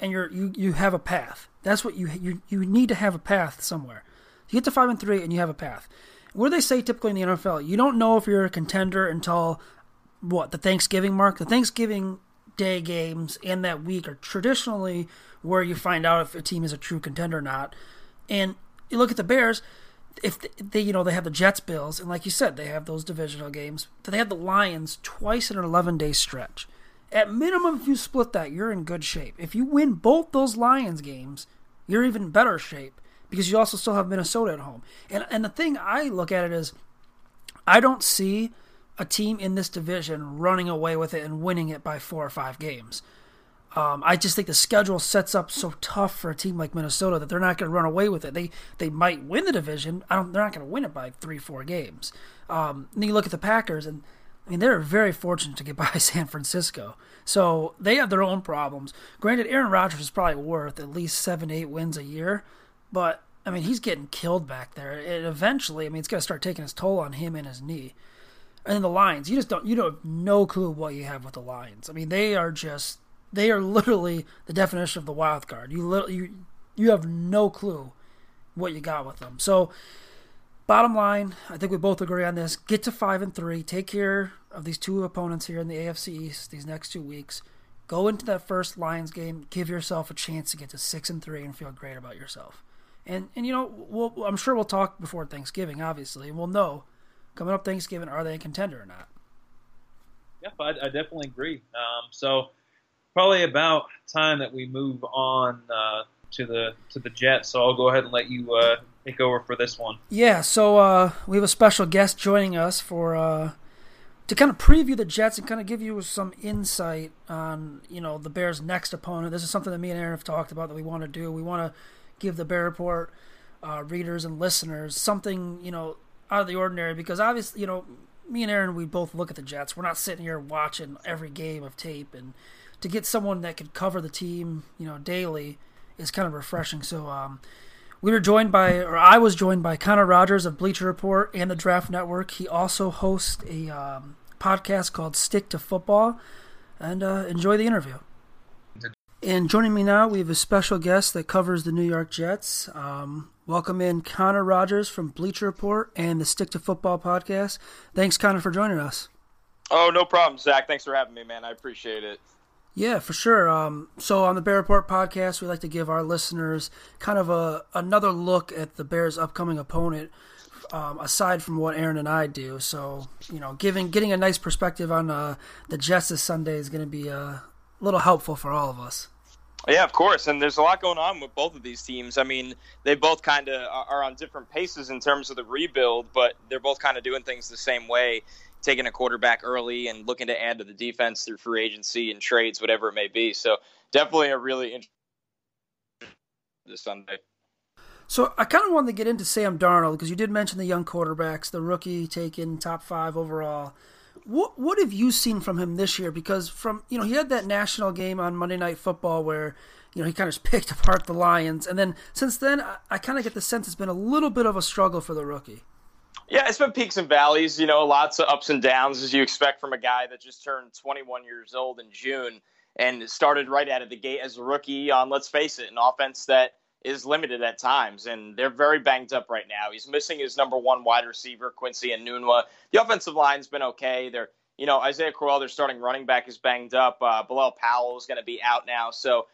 and you're you, you have a path. That's what you you you need to have a path somewhere. You get to five and three, and you have a path. What do they say typically in the NFL? You don't know if you're a contender until what the Thanksgiving mark. The Thanksgiving Day games in that week are traditionally where you find out if a team is a true contender or not. And you look at the Bears, if they, you know, they have the Jets, Bills, and like you said, they have those divisional games. They have the Lions twice in an 11 day stretch. At minimum, if you split that, you're in good shape. If you win both those Lions games, you're even better shape because you also still have Minnesota at home. And and the thing I look at it is, I don't see a team in this division running away with it and winning it by four or five games. Um, I just think the schedule sets up so tough for a team like Minnesota that they're not going to run away with it. They they might win the division. I don't. They're not going to win it by three four games. Um, then you look at the Packers, and I mean they're very fortunate to get by San Francisco. So they have their own problems. Granted, Aaron Rodgers is probably worth at least seven eight wins a year, but I mean he's getting killed back there. And eventually, I mean it's going to start taking its toll on him and his knee. And then the Lions, you just don't you don't have no clue what you have with the Lions. I mean they are just they are literally the definition of the wild card. You you you have no clue what you got with them. So, bottom line, I think we both agree on this. Get to five and three. Take care of these two opponents here in the AFC East these next two weeks. Go into that first Lions game. Give yourself a chance to get to six and three and feel great about yourself. And and you know, we'll, I'm sure we'll talk before Thanksgiving, obviously, and we'll know coming up Thanksgiving are they a contender or not. Yep, I, I definitely agree. Um, so probably about time that we move on uh, to the to the Jets. So I'll go ahead and let you uh, take over for this one. Yeah. So uh, we have a special guest joining us for uh, to kind of preview the Jets and kind of give you some insight on you know the Bears' next opponent. This is something that me and Aaron have talked about that we want to do. We want to give the Bear Report uh, readers and listeners something you know out of the ordinary because obviously you know me and Aaron we both look at the Jets. We're not sitting here watching every game of tape and to get someone that could cover the team, you know, daily is kind of refreshing. So um, we were joined by, or I was joined by Connor Rogers of Bleacher Report and the Draft Network. He also hosts a um, podcast called Stick to Football, and uh, enjoy the interview. And joining me now, we have a special guest that covers the New York Jets. Um, welcome in Connor Rogers from Bleacher Report and the Stick to Football podcast. Thanks, Connor, for joining us. Oh, no problem, Zach. Thanks for having me, man. I appreciate it. Yeah, for sure. Um, so on the Bear Report podcast, we like to give our listeners kind of a another look at the Bears' upcoming opponent, um, aside from what Aaron and I do. So you know, giving getting a nice perspective on uh, the Jets this Sunday is going to be a little helpful for all of us. Yeah, of course. And there's a lot going on with both of these teams. I mean, they both kind of are on different paces in terms of the rebuild, but they're both kind of doing things the same way taking a quarterback early and looking to add to the defense through free agency and trades, whatever it may be. So definitely a really interesting this Sunday. So I kind of wanted to get into Sam Darnold because you did mention the young quarterbacks, the rookie taken top five overall. What what have you seen from him this year? Because from you know he had that national game on Monday Night Football where you know he kind of picked apart the Lions, and then since then I, I kind of get the sense it's been a little bit of a struggle for the rookie. Yeah, it's been peaks and valleys, you know, lots of ups and downs as you expect from a guy that just turned 21 years old in June and started right out of the gate as a rookie on, let's face it, an offense that is limited at times. And they're very banged up right now. He's missing his number one wide receiver, Quincy Enunwa. The offensive line's been okay. They're, you know, Isaiah Crowell, their starting running back, is banged up. Uh, Bilal Powell is going to be out now. So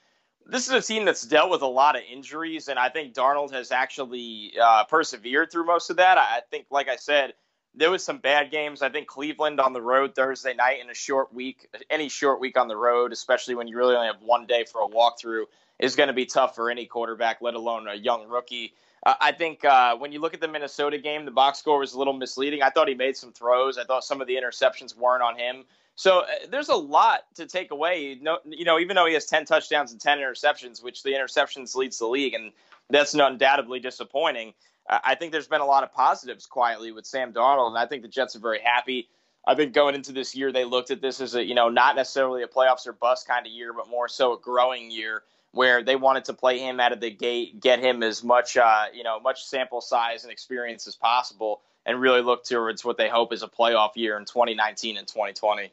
this is a team that's dealt with a lot of injuries, and I think Darnold has actually uh, persevered through most of that. I think, like I said, there was some bad games. I think Cleveland on the road Thursday night in a short week, any short week on the road, especially when you really only have one day for a walkthrough, is going to be tough for any quarterback, let alone a young rookie. Uh, I think uh, when you look at the Minnesota game, the box score was a little misleading. I thought he made some throws. I thought some of the interceptions weren't on him. So uh, there's a lot to take away. No, you know, even though he has 10 touchdowns and 10 interceptions, which the interceptions leads the league, and that's undoubtedly disappointing. Uh, I think there's been a lot of positives quietly with Sam Darnold, and I think the Jets are very happy. I think going into this year, they looked at this as a, you know, not necessarily a playoffs or bust kind of year, but more so a growing year where they wanted to play him out of the gate, get him as much, uh, you know, much sample size and experience as possible, and really look towards what they hope is a playoff year in 2019 and 2020.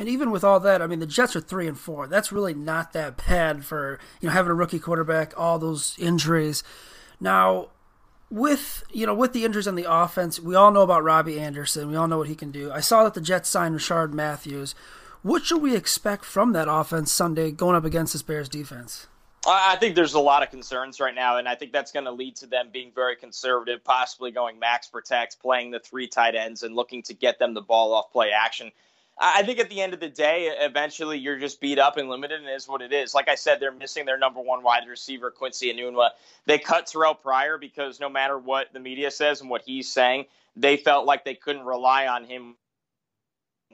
And even with all that, I mean, the Jets are three and four. That's really not that bad for you know having a rookie quarterback, all those injuries. Now, with you know with the injuries on the offense, we all know about Robbie Anderson. We all know what he can do. I saw that the Jets signed Rishard Matthews. What should we expect from that offense Sunday going up against this Bears defense? I think there's a lot of concerns right now, and I think that's going to lead to them being very conservative, possibly going max protect, playing the three tight ends, and looking to get them the ball off play action. I think at the end of the day, eventually you're just beat up and limited, and is what it is. Like I said, they're missing their number one wide receiver, Quincy Enunwa. They cut Terrell Pryor because no matter what the media says and what he's saying, they felt like they couldn't rely on him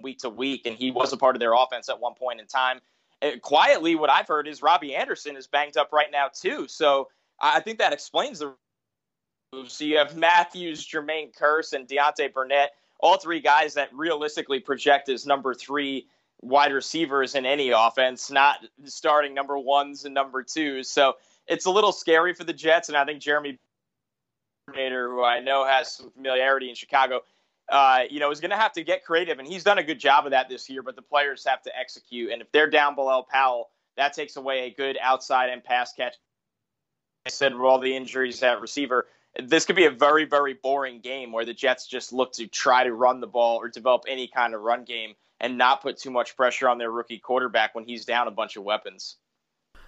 week to week, and he was a part of their offense at one point in time. And quietly, what I've heard is Robbie Anderson is banged up right now too. So I think that explains the. So you have Matthews, Jermaine Kearse, and Deontay Burnett all three guys that realistically project as number three wide receivers in any offense, not starting number ones and number twos. So it's a little scary for the Jets, and I think Jeremy who I know has some familiarity in Chicago, uh, you know, is going to have to get creative, and he's done a good job of that this year. But the players have to execute, and if they're down Bilal Powell, that takes away a good outside and pass catch. I said with all the injuries at receiver, this could be a very, very boring game where the Jets just look to try to run the ball or develop any kind of run game and not put too much pressure on their rookie quarterback when he's down a bunch of weapons.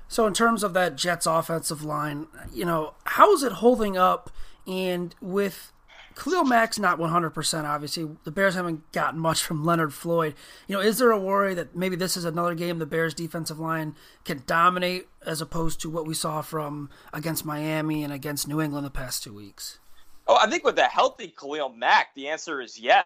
So, in terms of that Jets offensive line, you know, how is it holding up? And with Khalil Mack's not 100%, obviously. The Bears haven't gotten much from Leonard Floyd. You know, is there a worry that maybe this is another game the Bears defensive line can dominate as opposed to what we saw from against Miami and against New England the past two weeks? Oh, I think with a healthy Khalil Mack, the answer is yes.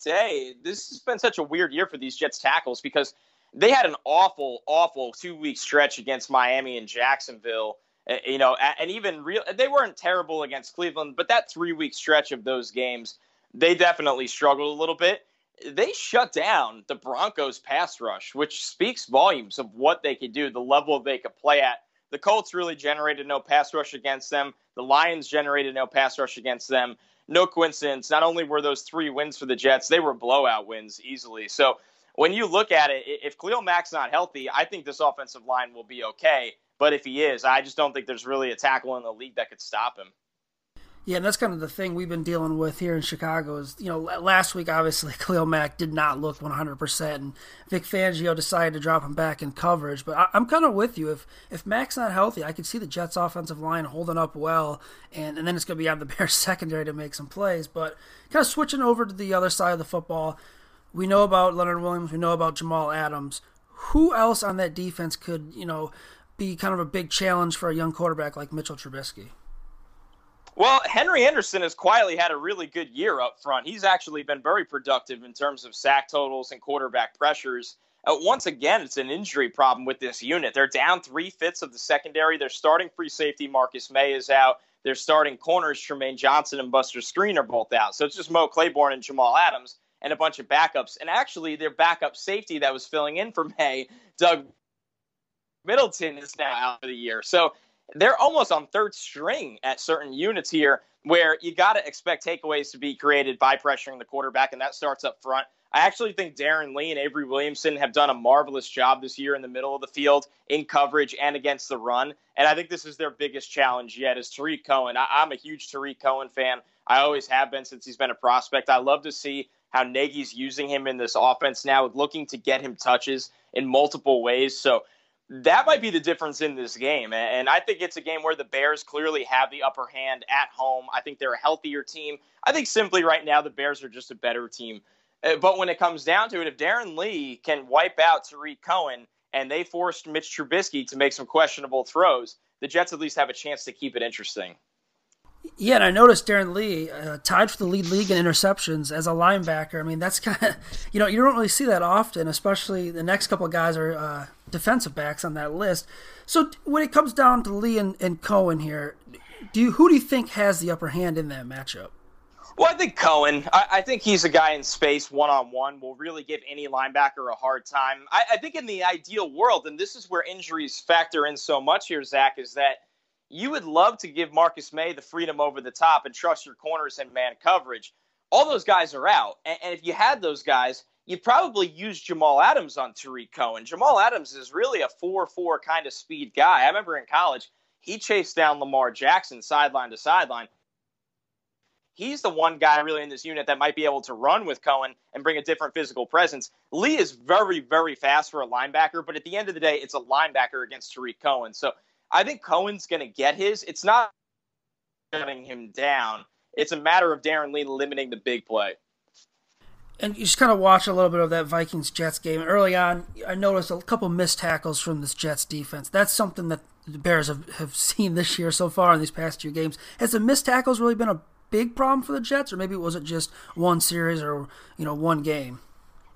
Today, this has been such a weird year for these Jets tackles because they had an awful, awful two week stretch against Miami and Jacksonville Eh, you know, and even real, they weren't terrible against Cleveland, but that three week stretch of those games, they definitely struggled a little bit. They shut down the Broncos pass rush, which speaks volumes of what they could do, the level they could play at. The Colts really generated no pass rush against them. The Lions generated no pass rush against them. No coincidence. Not only were those three wins for the Jets, they were blowout wins easily. So when you look at it, if Khalil Mack's not healthy, I think this offensive line will be okay. But if he is, I just don't think there's really a tackle in the league that could stop him. Yeah, and that's kind of the thing we've been dealing with here in Chicago. Is you know, last week obviously Khalil Mack did not look 100, percent and Vic Fangio decided to drop him back in coverage. But I, am kind of with you. If if Mack's not healthy, I could see the Jets' offensive line holding up well, and and then it's going to be on the Bears secondary to make some plays. But kind of switching over to the other side of the football, we know about Leonard Williams, we know about Jamal Adams. Who else on that defense could you know be kind of a big challenge for a young quarterback like Mitchell Trubisky? Well, Henry Anderson has quietly had a really good year up front. He's actually been very productive in terms of sack totals and quarterback pressures. Uh, once again, it's an injury problem with this unit. They're down three fifths of the secondary. They're starting free safety Marcus Maye is out. They're starting corners Trumaine Johnson and Buster Skrine are both out. So it's just Mo Claiborne and Jamal Adams and a bunch of backups. And actually, their backup safety that was filling in for Maye, Doug Middleton is now out for the year. So they're almost on third string at certain units here where you got to expect takeaways to be created by pressuring the quarterback, and that starts up front. I actually think Darron Lee and Avery Williamson have done a marvelous job this year in the middle of the field in coverage and against the run. And I think this is their biggest challenge yet is Tarik Cohen. I- am a huge Tarik Cohen fan. I always have been since he's been a prospect. I love to see how Nagy's using him in this offense now, looking to get him touches in multiple ways. So that might be the difference in this game. And I think it's a game where the Bears clearly have the upper hand at home. I think they're a healthier team. I think simply right now the Bears are just a better team. Uh, but when it comes down to it, if Darron Lee can wipe out Tarik Cohen and they forced Mitch Trubisky to make some questionable throws, the Jets at least have a chance to keep it interesting. Yeah, and I noticed Darron Lee uh, tied for the lead league in interceptions as a linebacker. I mean, that's kind of you know you don't really see that often, especially the next couple of guys are uh, defensive backs on that list. So when it comes down to Lee and, and Cohen here, do you, who do you think has the upper hand in that matchup? Well, I think Cohen. I, I think he's a guy in space one on one will really give any linebacker a hard time. I, I think in the ideal world, and this is where injuries factor in so much here, Zach, is that you would love to give Marcus Maye the freedom over the top and trust your corners and man coverage. All those guys are out. And, and if you had those guys, you'd probably use Jamal Adams on Tarik Cohen. Jamal Adams is really a 4 4 kind of speed guy. I remember in college, he chased down Lamar Jackson sideline to sideline. he's the one guy really in this unit that might be able to run with Cohen and bring a different physical presence. Lee is very, very fast for a linebacker, but at the end of the day, it's a linebacker against Tarik Cohen. So I think Cohen's going to get his. It's not shutting him down. It's a matter of Darron Lee limiting the big play. And you just kind of watch a little bit of that Vikings Jets game. Early on, I noticed a couple missed tackles from this Jets defense. That's something that the Bears have, have seen this year so far in these past two games. Has the missed tackles really been a big problem for the Jets, or maybe it was it just one series or you know one game?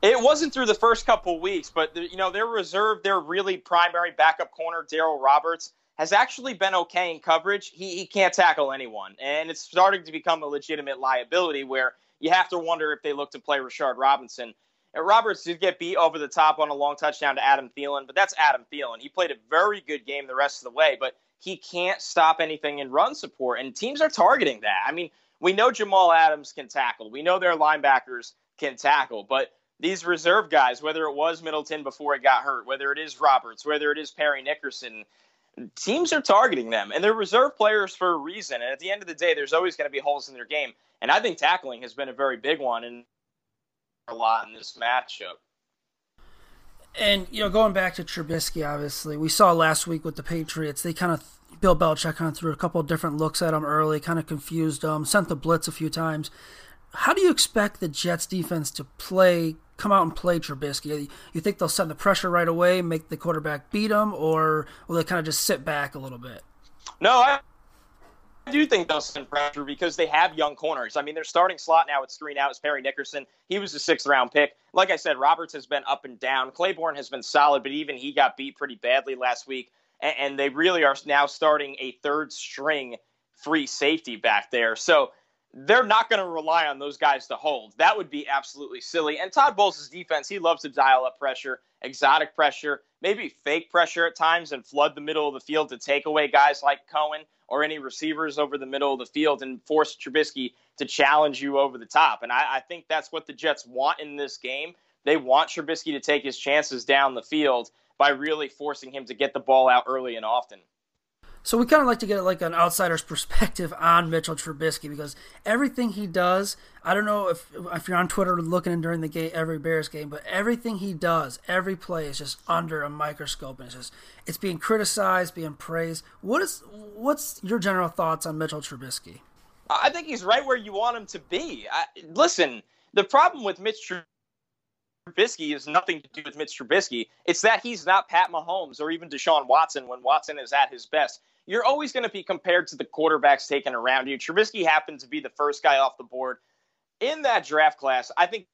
It wasn't through the first couple weeks, but you know their reserve, their really primary backup corner, Darryl Roberts, has actually been okay in coverage. He he can't tackle anyone, and it's starting to become a legitimate liability where you have to wonder if they look to play Rashard Robinson. And Roberts did get beat over the top on a long touchdown to Adam Thielen, but that's Adam Thielen. He played a very good game the rest of the way, but he can't stop anything in run support, and teams are targeting that. I mean, we know Jamal Adams can tackle. We know their linebackers can tackle, but these reserve guys, whether it was Middleton before he got hurt, whether it is Roberts, whether it is Parry Nickerson, teams are targeting them, and they're reserve players for a reason. And at the end of the day, there's always going to be holes in their game, and I think tackling has been a very big one and a lot in this matchup. And you know, going back to Trubisky, obviously, we saw last week with the Patriots, they kind of Bill Belichick kind of threw a couple different looks at him early, kind of confused him, sent the blitz a few times. How do you expect the Jets defense to play, come out and play Trubisky? You think they'll send the pressure right away, make the quarterback beat him, or will they kind of just sit back a little bit? No, I do think they'll send pressure because they have young corners. I mean, their starting slot now it's three now is Parry Nickerson. He was a sixth round pick. Like I said, Roberts has been up and down. Claiborne has been solid, but even he got beat pretty badly last week and they really are now starting a third string free safety back there. So they're not going to rely on those guys to hold. That would be absolutely silly. And Todd Bowles' defense, he loves to dial up pressure, exotic pressure, maybe fake pressure at times, and flood the middle of the field to take away guys like Cohen or any receivers over the middle of the field and force Trubisky to challenge you over the top. And I, I think that's what the Jets want in this game. They want Trubisky to take his chances down the field by really forcing him to get the ball out early and often. So we kind of like to get like an outsider's perspective on Mitchell Trubisky because everything he does, I don't know if if you're on Twitter looking during the game every Bears game, but everything he does, every play is just under a microscope and it's just it's being criticized, being praised. What is what's your general thoughts on Mitchell Trubisky? I think he's right where you want him to be. I, listen, the problem with Mitch Trubisky is nothing to do with Mitch Trubisky. It's that he's not Pat Mahomes or even Deshaun Watson when Watson is at his best. You're always going to be compared to the quarterbacks taken around you. Trubisky happened to be the first guy off the board in that draft class. I think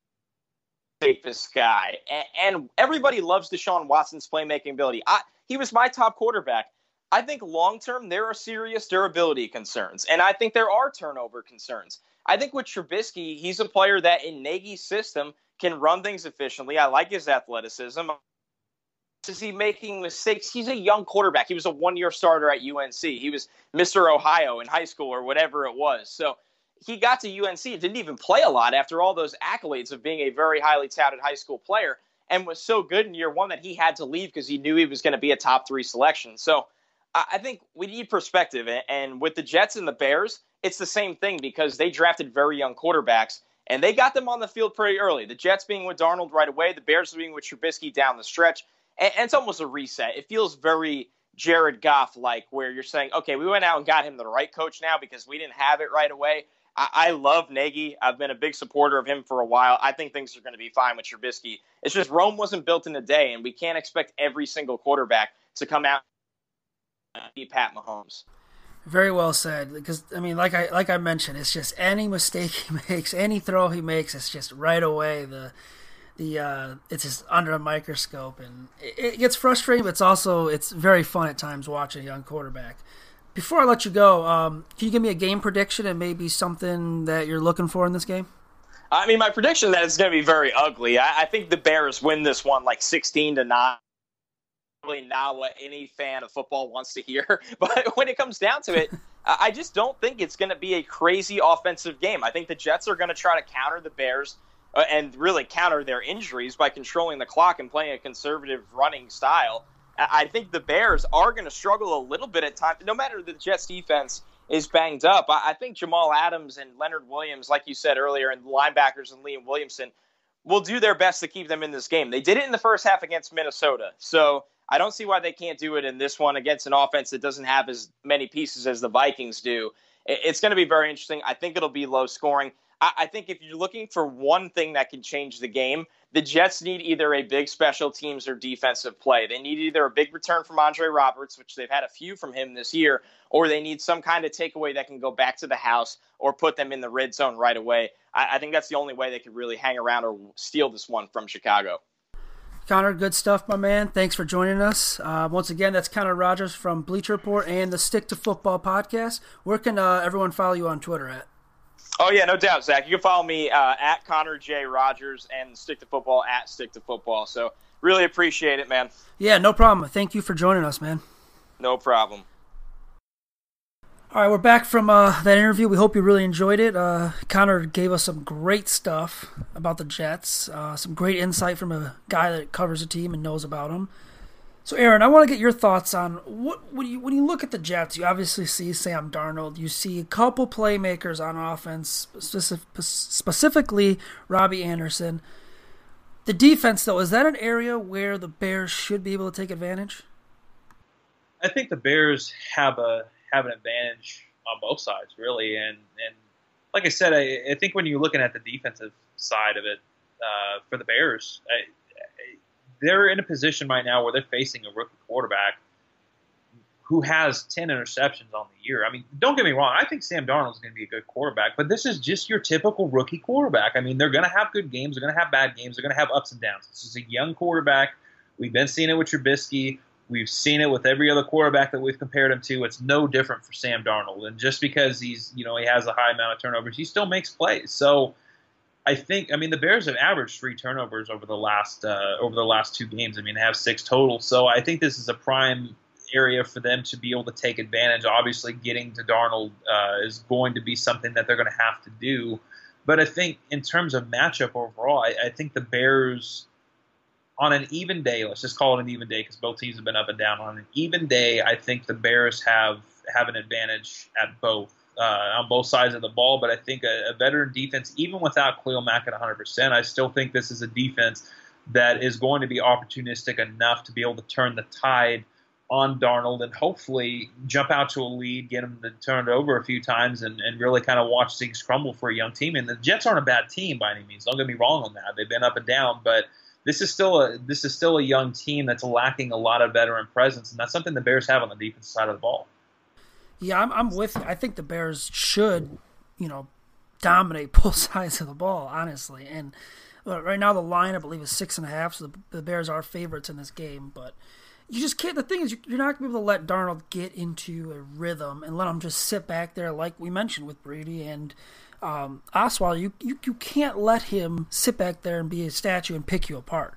safest guy, and, everybody loves Deshaun Watson's playmaking ability. I, he was my top quarterback. I think long term there are serious durability concerns, and I think there are turnover concerns. I think with Trubisky, he's a player that in Nagy's system can run things efficiently. I like his athleticism. Is he making mistakes? He's a young quarterback. He was a one year starter at UNC. He was Mr. Ohio in high school or whatever it was. So he got to UNC, didn't even play a lot after all those accolades of being a very highly touted high school player, and was so good in year one that he had to leave because he knew he was going to be a top three selection. So I think we need perspective. And with the Jets and the Bears, it's the same thing because they drafted very young quarterbacks and they got them on the field pretty early. The Jets being with Darnold right away, the Bears being with Trubisky down the stretch. And, and it's almost a reset. It feels very Jared Goff like, where you're saying, okay, we went out and got him the right coach now because we didn't have it right away. I, I love Nagy. I've been a big supporter of him for a while. I think things are going to be fine with Trubisky. It's just Rome wasn't built in a day, and we can't expect every single quarterback to come out and be Pat Mahomes. Very well said. Because I mean, like I like I mentioned, it's just any mistake he makes, any throw he makes, it's just right away the the uh, it's just under a microscope, and it, it gets frustrating. But it's also it's very fun at times watching a young quarterback. Before I let you go, um, can you give me a game prediction and maybe something that you're looking for in this game? I mean, my prediction that it's going to be very ugly. I, I think the Bears win this one like sixteen to nine really not what any fan of football wants to hear. But when it comes down to it, I just don't think it's going to be a crazy offensive game. I think the Jets are going to try to counter the Bears uh, and really counter their injuries by controlling the clock and playing a conservative running style. I think the Bears are going to struggle a little bit at times. No matter the Jets defense is banged up. I, think Jamal Adams and Leonard Williams, like you said earlier, and the linebackers and Liam Williamson will do their best to keep them in this game. They did it in the first half against Minnesota. So I don't see why they can't do it in this one against an offense that doesn't have as many pieces as the Vikings do. It's going to be very interesting. I think it'll be low scoring. I think if you're looking for one thing that can change the game, the Jets need either a big special teams or defensive play. They need either a big return from Andre Roberts, which they've had a few from him this year, or they need some kind of takeaway that can go back to the house or put them in the red zone right away. I, think that's the only way they could really hang around or steal this one from Chicago. Connor, good stuff, my man. Thanks for joining us. Uh, once again, that's Connor Rogers from Bleacher Report and the Stick to Football podcast. Where can uh, everyone follow you on Twitter at? Oh yeah, no doubt, Zach. You can follow me uh, at Connor J Rogers and Stick to Football at Stick to Football. So really appreciate it, man. Yeah, no problem. Thank you for joining us, man. No problem. All right, we're back from uh, that interview. We hope you really enjoyed it. Uh, Connor gave us some great stuff about the Jets, uh, some great insight from a guy that covers the team and knows about them. So, Aaron, I want to get your thoughts on what when you when you look at the Jets. You obviously see Sam Darnold. You see a couple playmakers on offense, specific, specifically Robbie Anderson. The defense, though, is that an area where the Bears should be able to take advantage? I think the Bears have a have an advantage on both sides, really. And and like I said, I, I think when you're looking at the defensive side of it uh, for the Bears, I, I, they're in a position right now where they're facing a rookie quarterback who has 10 interceptions on the year. I mean, don't get me wrong. I think Sam Darnold is going to be a good quarterback, but this is just your typical rookie quarterback. I mean, they're going to have good games. They're going to have bad games. They're going to have ups and downs. This is a young quarterback. We've been seeing it with Trubisky. We've seen it with every other quarterback that we've compared him to. It's no different for Sam Darnold. And just because he's, you know, he has a high amount of turnovers, he still makes plays. So I think, I mean, the Bears have averaged three turnovers over the last uh, over the last two games. I mean, they have six total. So I think this is a prime area for them to be able to take advantage. Obviously, getting to Darnold uh, is going to be something that they're going to have to do. But I think in terms of matchup overall, I, I think the Bears on an even day, let's just call it an even day because both teams have been up and down. On an even day, I think the Bears have have an advantage at both uh, on both sides of the ball. But I think a, a veteran defense, even without Khalil Mack at 100%, I still think this is a defense that is going to be opportunistic enough to be able to turn the tide on Darnold and hopefully jump out to a lead, get him to turn it over a few times, and, and really kind of watch things crumble for a young team. And the Jets aren't a bad team by any means. Don't get me wrong on that. They've been up and down, but – this is still a this is still a young team that's lacking a lot of veteran presence, and that's something the Bears have on the defensive side of the ball. Yeah, I'm, I'm with you. I think the Bears should, you know, dominate both sides of the ball, honestly. And right now the line, I believe, is six and a half, so the, the Bears are favorites in this game. But you just can't. The thing is, you're not going to be able to let Darnold get into a rhythm and let him just sit back there, like we mentioned with Brady and um, Osweiler, you, you you can't let him sit back there and be a statue and pick you apart.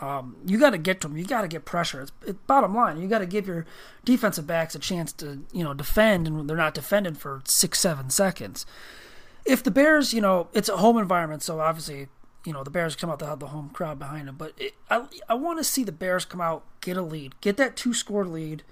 Um, you got to get to him. You got to get pressure. It's, it, bottom line. You got to give your defensive backs a chance to you know defend, and they're not defending for six seven seconds. If the Bears, you know, it's a home environment, so obviously you know the Bears come out to have the home crowd behind them. But it, I I want to see the Bears come out, get a lead, get that two score lead,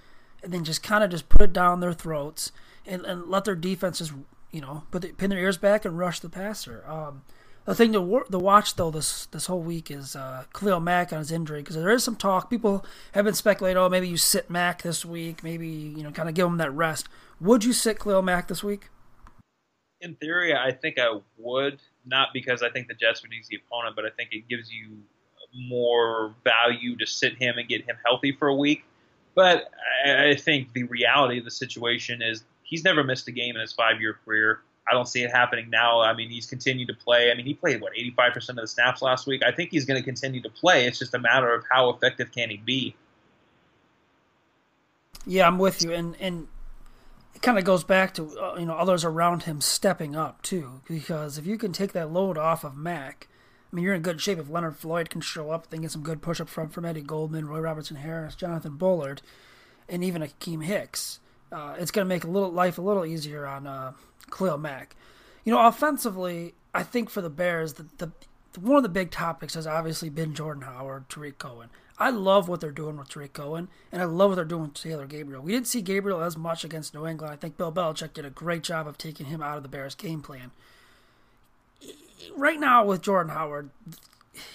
and then just kind of just put it down their throats and, and let their defenses you know, put the, pin their ears back and rush the passer. Um, the thing to, to watch though this this whole week is uh, Khalil Mack on his injury because there is some talk. People have been speculating, oh, maybe you sit Mack this week, maybe you know, kind of give him that rest. Would you sit Khalil Mack this week? In theory, I think I would. Not because I think the Jets would ease the opponent, but I think it gives you more value to sit him and get him healthy for a week. But I, I think the reality of the situation is he's never missed a game in his five year career. I don't see it happening now. I mean, he's continued to play. I mean, he played what 85% of the snaps last week. I think he's going to continue to play. It's just a matter of how effective can he be. Yeah, I'm with you, and and it kind of goes back to uh, you know others around him stepping up too, because if you can take that load off of Mack, I mean, you're in good shape. If Leonard Floyd can show up, then get some good push up from from Eddie Goldman, Roy Robertson Harris, Jonathan Bullard, and even Akiem Hicks uh, it's going to make a little life a little easier on uh, Khalil Mack. You know, offensively, I think for the Bears, the, the one of the big topics has obviously been Jordan Howard, Tarik Cohen. I love what they're doing with Tarik Cohen, and I love what they're doing with Taylor Gabriel. We didn't see Gabriel as much against New England. I think Bill Belichick did a great job of taking him out of the Bears' game plan. Right now with Jordan Howard,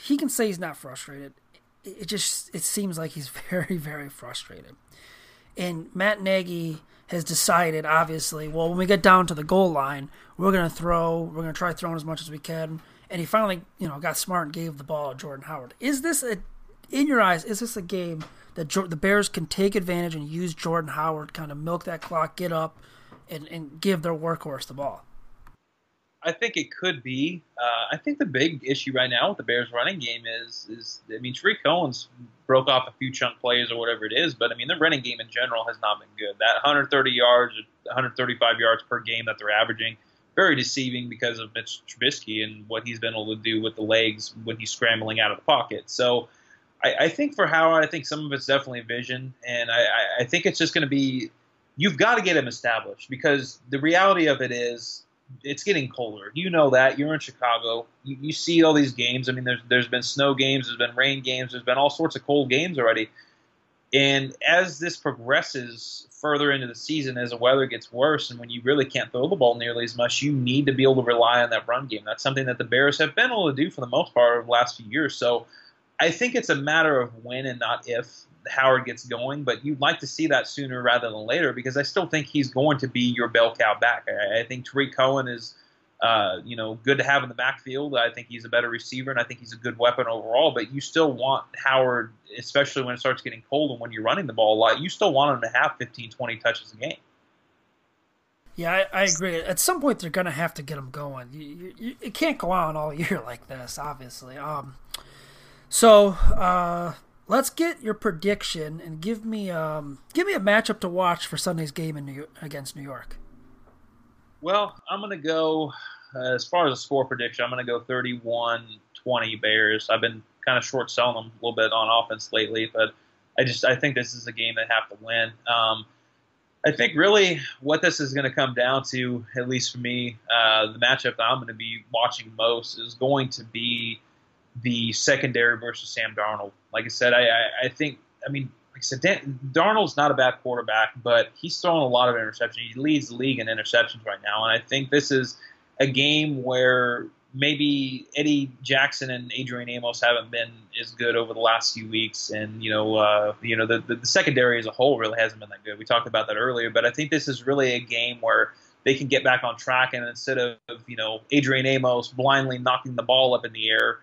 he can say he's not frustrated. It just it seems like he's very very frustrated. And Matt Nagy has decided, obviously, well, when we get down to the goal line, we're going to throw, we're going to try throwing as much as we can. And he finally, you know, got smart and gave the ball to Jordan Howard. Is this a, in your eyes, is this a game that the Bears can take advantage and use Jordan Howard, kind of milk that clock, get up, and, and give their workhorse the ball? I think it could be. Uh, I think the big issue right now with the Bears' running game is, is I mean, Tarik Cohen's broke off a few chunk plays or whatever it is, but I mean, the running game in general has not been good. That 130 yards, 135 yards per game that they're averaging, very deceiving because of Mitch Trubisky and what he's been able to do with the legs when he's scrambling out of the pocket. So, I, I think for Howard, I think some of it's definitely vision, and I, I think it's just going to be you've got to get him established because the reality of it is it's getting colder. You know that. You're in Chicago. You, you, see all these games. I mean, there's there's been snow games, there's been rain games, there's been all sorts of cold games already. And as this progresses further into the season, as the weather gets worse, and when you really can't throw the ball nearly as much, you need to be able to rely on that run game. That's something that the Bears have been able to do for the most part over the last few years. So I think it's a matter of when and not if Howard gets going, but you'd like to see that sooner rather than later because I still think he's going to be your bell cow back. I, I think Tarik Cohen is, uh, you know, good to have in the backfield. I think he's a better receiver, and I think he's a good weapon overall. But you still want Howard, especially when it starts getting cold and when you're running the ball a lot, you still want him to have 15, 20 touches a game. Yeah, I, I agree. At some point, they're going to have to get him going. You, you, you, it can't go on all year like this, obviously. Um, so, uh, let's get your prediction and give me um, give me a matchup to watch for Sunday's game in New, against New York. Well, I'm going to go uh, as far as a score prediction. I'm going to go 31-20 Bears. I've been kind of short selling them a little bit on offense lately, but I just I think this is a game they have to win. Um, I think really what this is going to come down to, at least for me, uh, the matchup that I'm going to be watching most is going to be the secondary versus Sam Darnold. Like I said, I, I, I think, I mean, like I said, Dan, Darnold's not a bad quarterback, but he's throwing a lot of interceptions. He leads the league in interceptions right now, and I think this is a game where maybe Eddie Jackson and Adrian Amos haven't been as good over the last few weeks, and you know, uh, you know, the, the, the secondary as a whole really hasn't been that good. We talked about that earlier, but I think this is really a game where they can get back on track, and instead of you know Adrian Amos blindly knocking the ball up in the air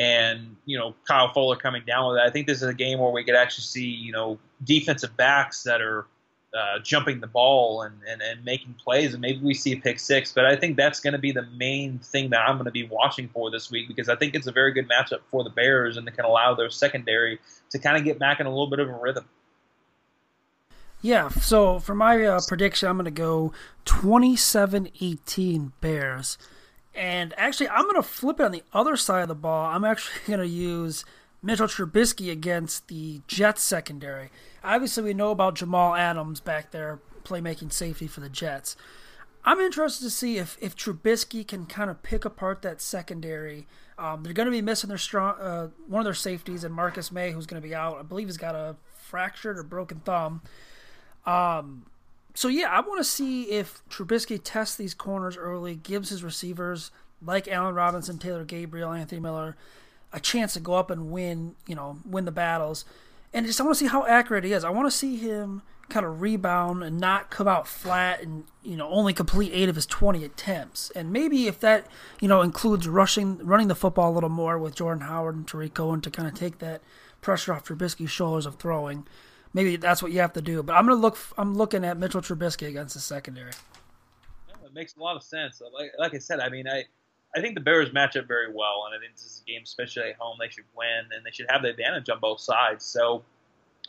and you know Kyle Fuller coming down with it. I think this is a game where we could actually see you know defensive backs that are uh, jumping the ball and, and, and making plays, and maybe we see a pick six. But I think that's going to be the main thing that I'm going to be watching for this week because I think it's a very good matchup for the Bears and it can allow their secondary to kind of get back in a little bit of a rhythm. Yeah, so for my uh, prediction, I'm going to go 27 18 Bears. And actually, I'm going to flip it on the other side of the ball. I'm actually going to use Mitchell Trubisky against the Jets secondary. Obviously, we know about Jamal Adams back there, playmaking safety for the Jets. I'm interested to see if, if Trubisky can kind of pick apart that secondary. Um, they're going to be missing their strong uh, one of their safeties, and Marcus Maye, who's going to be out. I believe he's got a fractured or broken thumb. Um, so yeah, I want to see if Trubisky tests these corners early, gives his receivers like Allen Robinson, Taylor Gabriel, Anthony Miller a chance to go up and win, you know, win the battles. And just I want to see how accurate he is. I want to see him kind of rebound and not come out flat and you know only complete eight of his 20 attempts. And maybe if that you know includes rushing, running the football a little more with Jordan Howard and Tarik Cohen to kind of take that pressure off Trubisky's shoulders of throwing maybe that's what you have to do. But I'm gonna look. I'm looking at Mitchell Trubisky against the secondary. Yeah, it makes a lot of sense. Like, like I said, I mean, I I think the Bears match up very well, and I think this is a game, especially at home, they should win, and they should have the advantage on both sides. So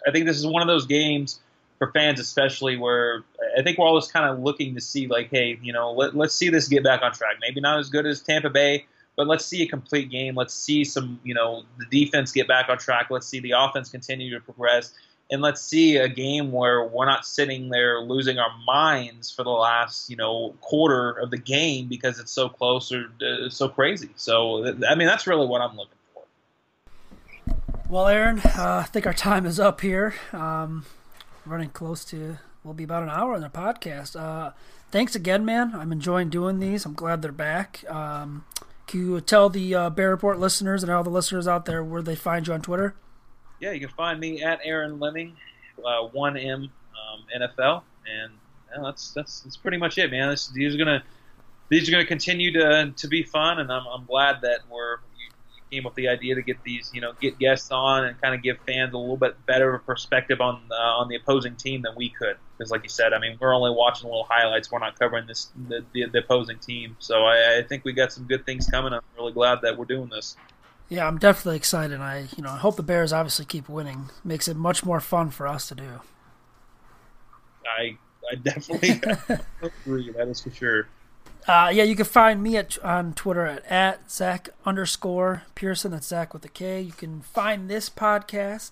I think this is one of those games for fans, especially where I think we're always kind of looking to see, like, hey, you know, let, let's see this get back on track. Maybe not as good as Tampa Bay, but let's see a complete game. Let's see some, you know, the defense get back on track. Let's see the offense continue to progress and let's see a game where we're not sitting there losing our minds for the last you know quarter of the game because it's so close or uh, so crazy. So I mean that's really what I'm looking for. Well, Aaron, uh, I think our time is up here. Um, running close to will be about an hour on the podcast. Uh, thanks again, man. I'm enjoying doing these. I'm glad they're back. Um, can you tell the uh, Bear Report listeners and all the listeners out there where they find you on Twitter? Yeah, you can find me at Aaron Leming, uh, one M um, NFL, and that's that's that's pretty much it, man. This, these are gonna these are gonna continue to to be fun, and I'm I'm glad that we're came up with the idea to get these you know get guests on and kind of give fans a little bit better perspective on uh, on the opposing team than we could, because like you said, I mean we're only watching little highlights, we're not covering this the, the, the opposing team, so I, I think we got some good things coming. I'm really glad that we're doing this. Yeah, I'm definitely excited. I, you know, I hope the Bears obviously keep winning. Makes it much more fun for us to do. I I definitely agree. That is for sure. Uh, yeah, you can find me at on Twitter at, at Zach underscore Pearson. That's Zach with a K. You can find this podcast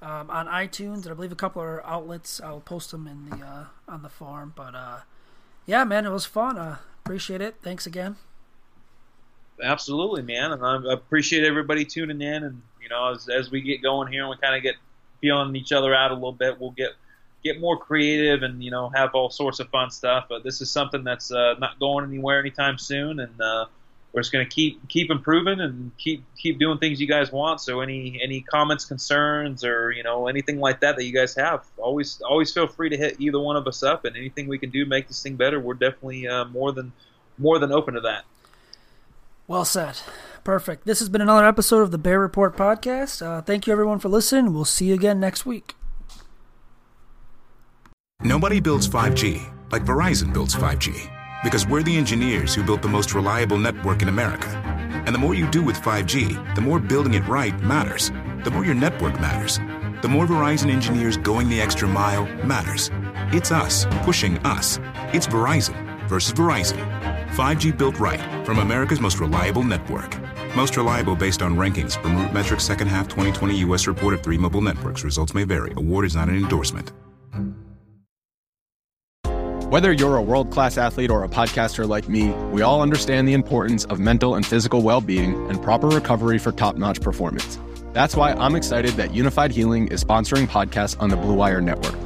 um, on iTunes and I believe a couple of outlets. I'll post them in the uh, on the forum. But uh, yeah, man, it was fun. Uh, appreciate it. Thanks again. Absolutely, man, and I appreciate everybody tuning in. And you know, as, as we get going here and we kind of get feeling each other out a little bit, we'll get get more creative and you know have all sorts of fun stuff. But this is something that's uh, not going anywhere anytime soon, and uh, we're just going to keep keep improving and keep keep doing things you guys want. So any any comments, concerns, or you know anything like that that you guys have, always always feel free to hit either one of us up. And anything we can do make this thing better, we're definitely uh, more than more than open to that. Well said. Perfect. This has been another episode of the Bear Report podcast. Uh, thank you, everyone, for listening. We'll see you again next week. Nobody builds 5G like Verizon builds 5G because we're the engineers who built the most reliable network in America. And the more you do with 5G, the more building it right matters. The more your network matters. The more Verizon engineers going the extra mile matters. It's us pushing us. It's Verizon versus Verizon. 5G built right from America's most reliable network. Most reliable based on rankings from RootMetrics second half 2020 U.S. report of three mobile networks. Results may vary. Award is not an endorsement. Whether you're a world class athlete or a podcaster like me, we all understand the importance of mental and physical well being and proper recovery for top notch performance. That's why I'm excited that Unifyd Healing is sponsoring podcasts on the Blue Wire Network.